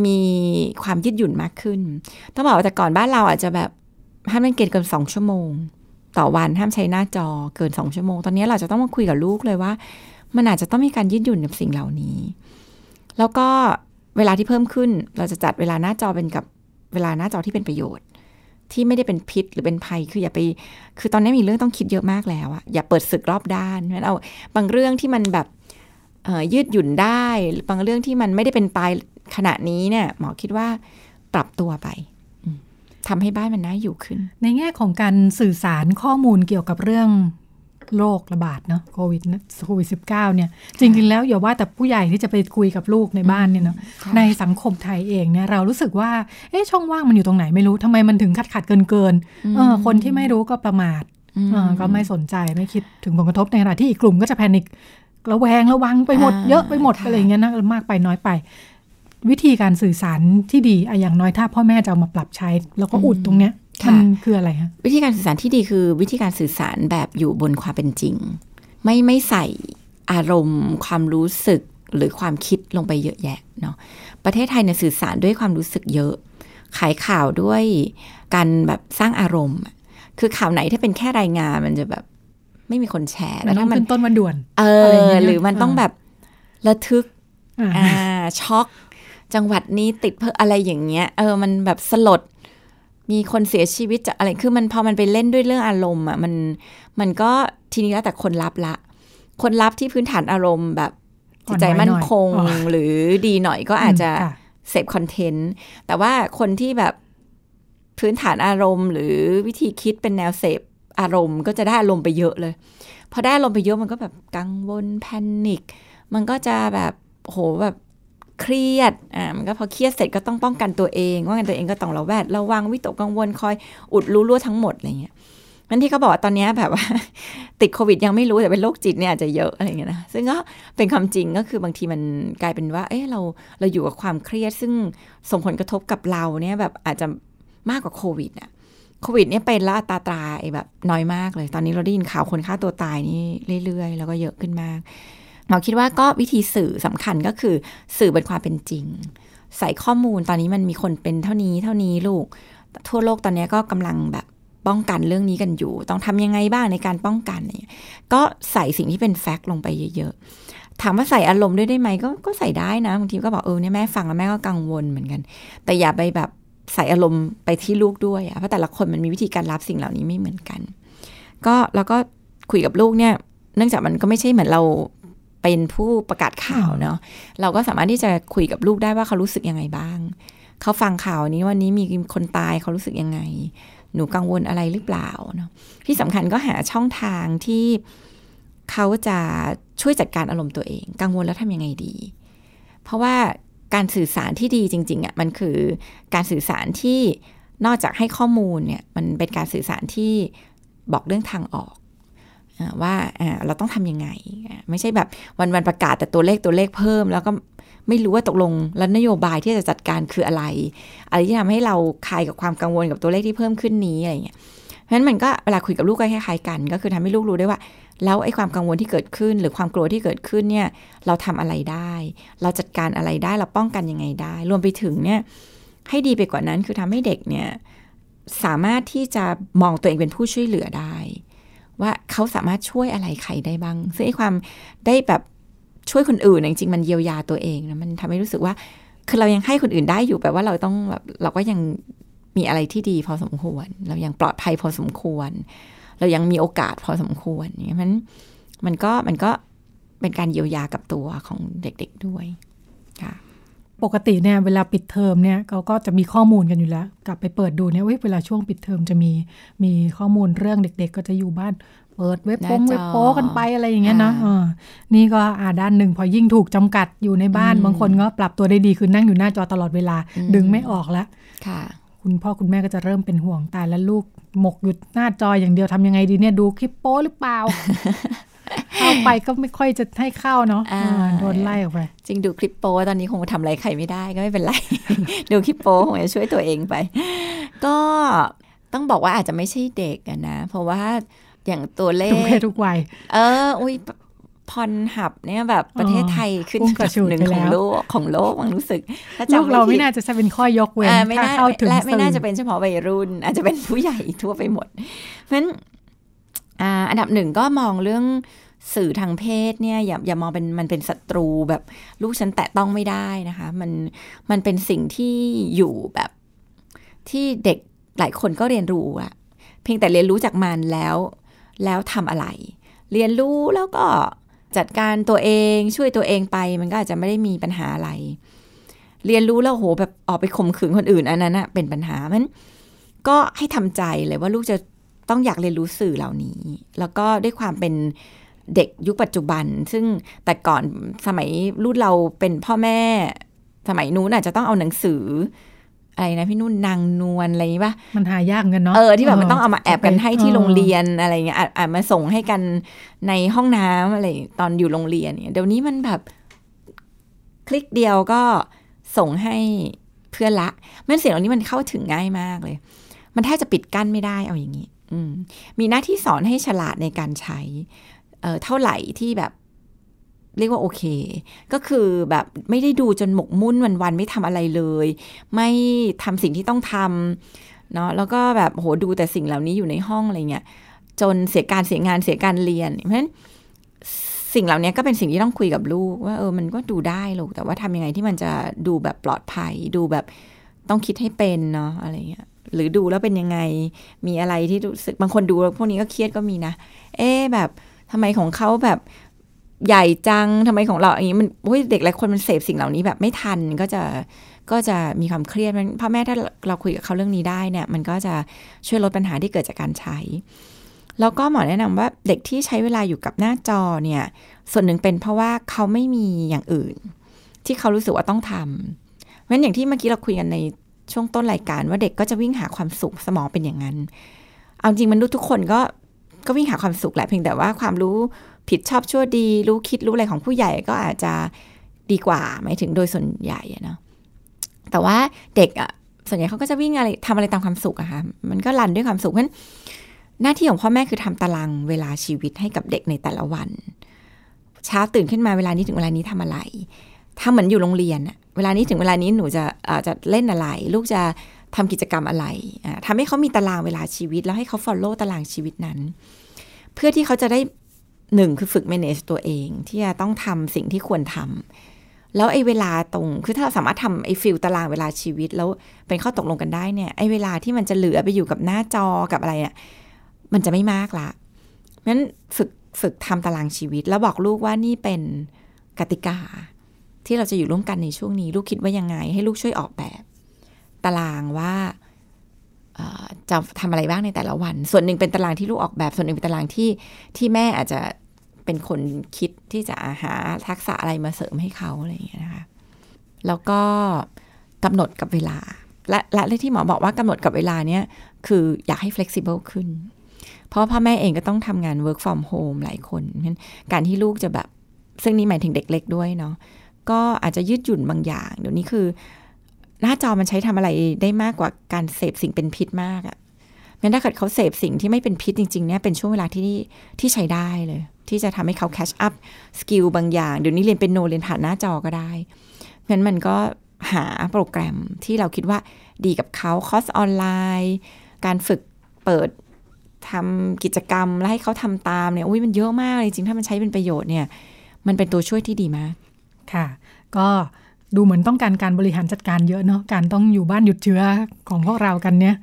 มีความยืดหยุ่นมากขึ้น ต้องบอกว่าแต่ก่อนบ้านเราอาจจะแบบห้ามเล่นเกมเกินสองชั่วโมง ต่อวันห้ามใช้หน้าจอเกินสองชั่วโมง ตอนนี้เราจะต้องมาคุยกับลูกเลยว่า มันอาจจะต้องมีการยืดหยุ่นกับสิ่งเหล่านี้ แล้วก็เวลาที่เพิ่มขึ้น เราจะจัดเวลาหน้าจอเป็นกับเวลาหน้าจอที่เป็นประโยชน์ ที่ไม่ได้เป็นพิษหรือเป็นภัยคืออย่าไป คือตอนนี้มีเรื่องต้องคิดเยอะมากแล้วอะอย่าเปิดศึกรอบด้านงั้นเอาบางเรื่องที่มันแบบยืดหยุ่นได้บางเรื่องที่มันไม่ได้เป็นตายขณะนี้เนี่ยหมอคิดว่าปรับตัวไป ทำให้บ้านมันน่าอยู่ขึ้น ในแง่ของการสื่อสารข้อมูลเกี่ยวกับเรื่องโรคระบาดเนาะโควิดโควิดสิบเก้าเนี่ย จริงๆแล้วอย่าว่าแต่ผู้ใหญ่ที่จะไปคุยกับลูกในบ้านเนี่ยเนาะในสังคมไทยเองเนี่ยเรารู้สึกว่าเอ๊ะช่องว่างมันอยู่ตรงไหนไม่รู้ทำไมมันถึงขัดขัดเกินเกินเออคนที่ไม่รู้ก็ประมาทเออก็ไม่สนใจไม่คิดถึงผลกระทบในขณะที่อีกกลุ่มก็จะแพนิคระแวงระวังไปหมดเยอะไปหมดอะไรเงี้ยนะมากไปน้อยไป วิธีการสื่อสารที่ดีอย่างน้อยถ้าพ่อแม่จะเอามาปรับใช้ แล้วก็อุดตรงเนี้ยมันคืออะไรฮะวิธีการสื่อสารที่ดีคือวิธีการสื่อสารแบบอยู่บนความเป็นจริง ไม่ไม่ใส่อารมณ์ ความรู้สึกหรือความคิดลงไปเยอะแยะเนาะประเทศไทยเนี่ยสื่อสารด้วยความรู้สึกเยอะ ขายข่าวด้วยการแบบสร้างอารมณ์ คือข่าวไหนถ้าเป็นแค่รายงานมันจะแบบไม่มีคนแชร์แล้วถ้ามันต้นวันด่วน เออ หรือมันต้องแบบระทึกอ่าช็อก จังหวัดนี้ติดเพื่ออะไรอย่างเงี้ย เออ มันแบบสลด มีคนเสียชีวิตจากอะไร คือมันพอมันไปเล่นด้วยเรื่องอารมณ์อะ มัน มันก็ทีนี้แล้วแต่คนรับละ คนรับที่พื้นฐานอารมณ์แบบจิตใจมั่นคงหรือดีหน่อยก็อาจจะเสพคอนเทนต์ แต่ว่าคนที่แบบพื้นฐานอารมณ์ หรือวิธีคิดเป็นแนวเสพอารมณ์ ก็จะได้อารมณ์ไปเยอะเลย พอได้อารมณ์ไปเยอะมันก็แบบกังวลแพนิค มันก็จะแบบโหแบบ เครียด อ่า มันก็พอเครียดเสร็จก็ต้องป้องกันตัวเอง ว่ากันตัวเองก็ต้องระแวดระวังวิตกกังวลคอยอุดรู้รั่วทั้งหมดอะไรเงี้ยมันที่เขาบอกว่าตอนนี้แบบว่า ติดโควิดยังไม่รู้แต่เป็นโรคจิตเนี่ยอาจจะเยอะอะไรเงี้ยนะซึ่งก็เป็นความจริงก็คือบางทีมันกลายเป็นว่า เออเราเราอยู่กับความเครียด ซึ่งส่งผลกระทบกับเราเนี่ยแบบอาจจะมากกว่าโควิดอะโควิดเนี่ยเป็นละตาตายแบบน้อยมากเลย ตอนนี้เราได้ยินข่าวคนฆ่าตัวตายนี่เรื่อยๆ แล้วก็เยอะขึ้นมาก เราคิดว่าก็วิธีสื่อสำคัญก็คือสื่อบนความเป็นจริง ใส่ข้อมูลตอนนี้มันมีคนเป็นเท่านี้เท่านี้ลูก ทั่วโลกตอนนี้ก็กำลังแบบป้องกันเรื่องนี้กันอยู่ ต้องทำยังไงบ้างในการป้องกันเนี่ยก็ใส่สิ่งที่เป็นแฟกต์ลงไปเยอะๆ ถามว่าใส่อารมณ์ด้วยได้ไหมก็ก็ใส่ได้นะบางทีก็บอกเออเนี่ยแม่ฟังแล้วแม่ก็กังวลเหมือนกัน แต่อย่าไปแบบใส่อารมณ์ไปที่ลูกด้วยอะเพราะแต่ละคนมันมีวิธีการรับสิ่งเหล่านี้ไม่เหมือนกัน ก็แล้วก็คุยกับลูกเนี่ย เนื่องจากมันก็ไม่ใช่เหมือนเรา เป็นผู้ประกาศข่าวเนาะเราก็สามารถที่จะคุยกับลูกได้ว่าเขารู้สึกยังไงบ้าง เขาฟังข่าวนี้วันนี้มีคนตายเขารู้สึกยังไง หนูกังวลอะไรหรือเปล่าเนาะที่สำคัญก็หาช่องทางที่เขาจะช่วยจัดการอารมณ์ตัวเอง กังวลแล้วทำยังไงดี เพราะว่าการสื่อสารที่ดีจริงๆอะมันคือการสื่อสารที่นอกจากให้ข้อมูลเนี่ยมันเป็นการสื่อสารที่บอกเรื่องทางออก ว่าเราต้องทํำยังไง ไม่ใช่แบบวันวันประกาศแต่ตัวเลขตัวเลขเพิ่ม แล้วก็ไม่รู้ว่าตกลงแล้วนโยบายที่จะจัดการคืออะไร อะไรที่ทำให้เราคลายกับความกังวลกับตัวเลขที่เพิ่มขึ้นนี้อะไรเงี้ยเพราะฉะนั้นมันก็เวลาคุยกับลูกก็คล้ายๆกัน ก็คือทำให้ลูกรู้ได้ว่า แล้วไอ้ความกังวลที่เกิดขึ้น หรือความกลัวที่เกิดขึ้นเนี่ย เราทำอะไรได้ เราจัดการอะไรได้เราป้องกันยังไงได้ รวมไปถึงเนี่ยให้ดีไปกว่านั้นคือทำให้เด็กเนี่ยสามารถที่จะมองตัวเองเป็นผู้ช่วยเหลือได้ ว่าเขาสามารถช่วยอะไรใครได้บ้าง ซึ่งไอ้ความได้แบบช่วยคนอื่นจริงๆมันเยียวยาตัวเองนะมันทำให้รู้สึกว่า คือเรายังให้คนอื่นได้อยู่แปลว่าเราต้องแบบเราก็ยังมีอะไรที่ดีพอสมควร เรายังปลอดภัยพอสมควร เรายังมีโอกาสพอสมควรอย่างนี้มันมันก็มันก็เป็นการเยียวยากับตัวของเด็กๆด้วยค่ะ ปกติเนี่ยเวลาปิดเทอมเนี่ยเขาก็จะมีข้อมูลกันอยู่แล้ว กลับไปเปิดดูเนี่ยเวลาช่วงปิดเทอมจะมีมีข้อมูลเรื่องเด็ก ๆ ก็จะอยู่บ้านเปิดเว็บโป้งเว็บโป้กันไปอะไรอย่างเงี้ยนะนี่ก็อ่าด้านหนึ่งพอยิ่งถูกจำกัดอยู่ในบ้านบางคนก็ปรับตัวได้ดีคือนั่งอยู่หน้าจอตลอดเวลาดึงไม่ออกแล้วค่ะคุณพ่อคุณแม่ก็จะเริ่มเป็นห่วงตายแล้วลูกหมกอยู่หน้าจออย่างเดียวทำยังไงดีเนี่ยดูคลิปโป้หรือเปล่า เข้าไปก็ไม่ค่อยจะให้เข้าเนาะโดนไล่ออกไป จริงดูคลิปโป้ตอนนี้คงทำอะไรใครไม่ได้ก็ไม่เป็นไร ดูคลิปโป้คงจะช่วยตัวเองไป ก็ต้องบอกว่าอาจจะไม่ใช่เด็กนะ เพราะว่าอย่างตัวเลขทุกเพศทุกวัย เออ อุ้ยพรหับเนี่ยแบบประเทศไทยขึ้นอันดับหนึ่งของโลกของโลกมันรู้สึกลูกเราไม่น่าจะเป็นข้อยกเว้นถ้าเข้าถึงและไม่น่าจะเป็นเฉพาะวัยรุ่น อาจจะเป็นผู้ใหญ่ทั่วไปหมด เพราะฉะนั้นอันดับหนึ่งก็มองเรื่อง สื่อทางเพศเนี่ยอย่าอย่ามองเป็นมันเป็นศัตรูแบบลูกฉันแตะต้องไม่ได้นะคะ มันมันเป็นสิ่งที่อยู่แบบที่เด็กหลายคนก็เรียนรู้อะเพียงแต่เรียนรู้จากมันแล้วแล้วทำอะไร เรียนรู้แล้วก็จัดการตัวเองช่วยตัวเองไป มันก็อาจจะไม่ได้มีปัญหาอะไร เรียนรู้แล้วโหแบบออกไปข่มขืนคนอื่นอันนั้นนะเป็นปัญหามันก็ให้ทำใจเลยว่าลูกจะต้องอยากเรียนรู้สื่อเหล่านี้ แล้วก็ด้วยความเป็น เด็กยุคปัจจุบัน ซึ่งแต่ก่อนสมัยรุ่นเราเป็นพ่อแม่ สมัยนู้นอาจจะต้องเอาหนังสืออะไรนะพี่นุ่นนางนวลอะไรนี้ปะมันหายากกันเนาะเออที่แบบมันต้องเอามาแอบกันให้ที่โรงเรียนอะไรเงี้ยอ่ามาส่งให้กันในห้องน้ำอะไรตอนอยู่โรงเรียนเนี่ยเดี๋ยวนี้มันแบบ คลิกเดียวก็ส่งให้เพื่อนละมันเสียงเหล่านี้มันเข้าถึงง่ายมากเลย มันแทบจะปิดกั้นไม่ได้เอาอย่างนี้มีหน้าที่สอนให้ฉลาดในการใช้ เเท่าไหร่ที่แบบเรียกว่าโอเค ก็คือแบบไม่ได้ดูจนหมกมุ่นวันๆไม่ทำอะไรเลย ไม่ทำสิ่งที่ต้องทำเนาะแล้วก็แบบโหดูแต่สิ่งเหล่านี้อยู่ในห้องอะไรเงี้ยจนเสียการเสียงานเสียการเรียน เพราะฉะนั้นสิ่งเหล่านี้ก็เป็นสิ่งที่ต้องคุยกับลูก ว่าเออมันก็ดูได้ลูกแต่ว่าทำยังไงที่มันจะดูแบบปลอดภัย ดูแบบต้องคิดให้เป็นเนาะอะไรเงี้ยหรือดูแล้วเป็นยังไงมีอะไรที่รู้สึกบางคนดูพวกนี้ก็เครียดก็มีนะ เอ๊แบบ ทำไมของเขาแบบใหญ่จังทำไมของเราอย่างนี้มันเด็กหลายคนมันเสพสิ่งเหล่านี้แบบไม่ทันก็จะก็จะมีความเครียดพ่อแม่ถ้าเราคุยกับเขาเรื่องนี้ได้เนี่ย มันก็จะช่วยลดปัญหาที่เกิดจากการใช้ แล้วก็หมอแนะนำว่าเด็กที่ใช้เวลาอยู่กับหน้าจอเนี่ย ส่วนหนึ่งเป็นเพราะว่าเขาไม่มีอย่างอื่น ที่เขารู้สึกว่าต้องทำเพราะฉะนั้นอย่างที่เมื่อกี้เราคุยกันในช่วงต้นรายการว่าเด็กก็จะวิ่งหาความสุขสมองเป็นอย่างนั้น เอาจริงมันรู้ทุกคนก็ ก็วิ่งหาความสุขแหละเพียงแต่ว่าความรู้ผิดชอบชั่วดี รู้คิดรู้อะไรของผู้ใหญ่ก็อาจจะดีกว่าหมายถึงโดยส่วนใหญ่เนาะแต่ว่าเด็กอะส่วนใหญ่เขาก็จะวิ่งอะไรทำอะไรตามความสุขอะค่ะมันก็รันด้วยความสุขเพราะหน้าที่ของพ่อแม่คือทำตารางเวลาชีวิตให้กับเด็กในแต่ละวัน เช้าตื่นขึ้นมาเวลานี้ถึงเวลานี้ทำอะไรถ้าเหมือนอยู่โรงเรียนอะเวลานี้ถึงเวลานี้หนูจะจะเล่นอะไร ลูกจะ ทำกิจกรรมอะไรทำให้เขามีตารางเวลาชีวิต แล้วให้เขา follow ตารางชีวิตนั้น เพื่อที่เขาจะได้หนึ่งคือฝึก manage ตัวเอง ที่จะต้องทำสิ่งที่ควรทำแล้วไอ้เวลาตรงคือถ้าเราสามารถทำไอ้ฟิลตารางเวลาชีวิต แล้วเป็นข้อตกลงกันได้เนี่ยไอ้เวลาที่มันจะเหลือไปอยู่กับหน้าจอกับอะไรเนี่ยมันจะไม่มากละงั้นฝึกฝึกทำตารางชีวิต แล้วบอกลูกว่านี่เป็นกติกา ที่เราจะอยู่ร่วมกันในช่วงนี้ ลูกคิดว่ายังไง ให้ลูกช่วยออกแบบ ตารางว่าจะทำอะไรบ้างในแต่ละวัน ส่วนหนึ่งเป็นตารางที่ลูกออกแบบ ส่วนหนึ่งเป็นตารางที่ที่แม่อาจจะเป็นคนคิดที่จะหาทักษะอะไรมาเสริมให้เขาอะไรอย่างเงี้ยนะคะ แล้วก็กำหนดกับเวลา และและที่หมอบอกว่ากำหนดกับเวลาเนี้ยคืออยากให้ flexible ขึ้น เพราะพ่อแม่เองก็ต้องทำงาน work from home หลายคนเพราะการที่ลูกจะแบบ ซึ่งนี่หมายถึงเด็กเล็กด้วยเนาะก็อาจจะยืดหยุ่นบางอย่าง เดี๋ยวนี้คือ หน้าจอมันใช้ทำอะไรได้มากกว่าการเสพสิ่งเป็นพิษมากอะ่ะงั้นถ้าเกิดเขาเสพสิ่งที่ไม่เป็นพิษจริง ๆ เนี่ยเป็นช่วงเวลาที่ที่ใช้ได้เลย ที่จะทำให้เขา catch up skill บางอย่าง เดี๋ยวนี้เรียนเปียโนเรียนผ่านหน้าจอก็ได้ งั้นมันก็หาโปรแกรมที่เราคิดว่าดีกับเขาคอร์สออนไลน์ การฝึกเปิดทำกิจกรรมแล้วให้เขาทำตามเนี่ยอุ้ยมันเยอะมากจริงถ้ามันใช้เป็นประโยชน์เนี่ย มันเป็นตัวช่วยที่ดีมาก ค่ะ ก็ ดูเหมือนต้องการการบริหารจัดการเยอะเนาะการต้องอยู่บ้านหยุดเชื้อของพวกเรากันเนี่ย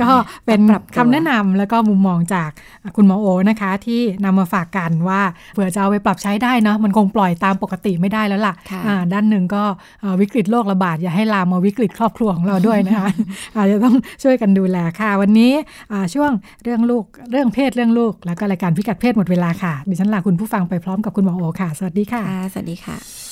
ก็เป็นปรับตัวคำแนะนำแล้วก็มุมมองจากคุณหมอโอนะคะ ที่นำมาฝากกันว่าเผื่อจะเอาไปปรับใช้ได้เนาะมันคงปล่อยตามปกติไม่ได้แล้วล่ะค่ะอ่าด้านหนึ่งก็เอ่อวิกฤตโรคระบาดอย่าให้ลามมาวิกฤตครอบครัวของเราด้วยนะคะอาจจะต้องช่วยกันดูแลค่ะ วันนี้อ่าช่วงเรื่องลูกเรื่องเพศเรื่องลูก แล้วก็รายการพิกัดเพศหมดเวลาค่ะดิฉันลาคุณผู้ฟังไปพร้อมกับคุณหมอโอค่ะ สวัสดีค่ะค่ะสวัสดีค่ะ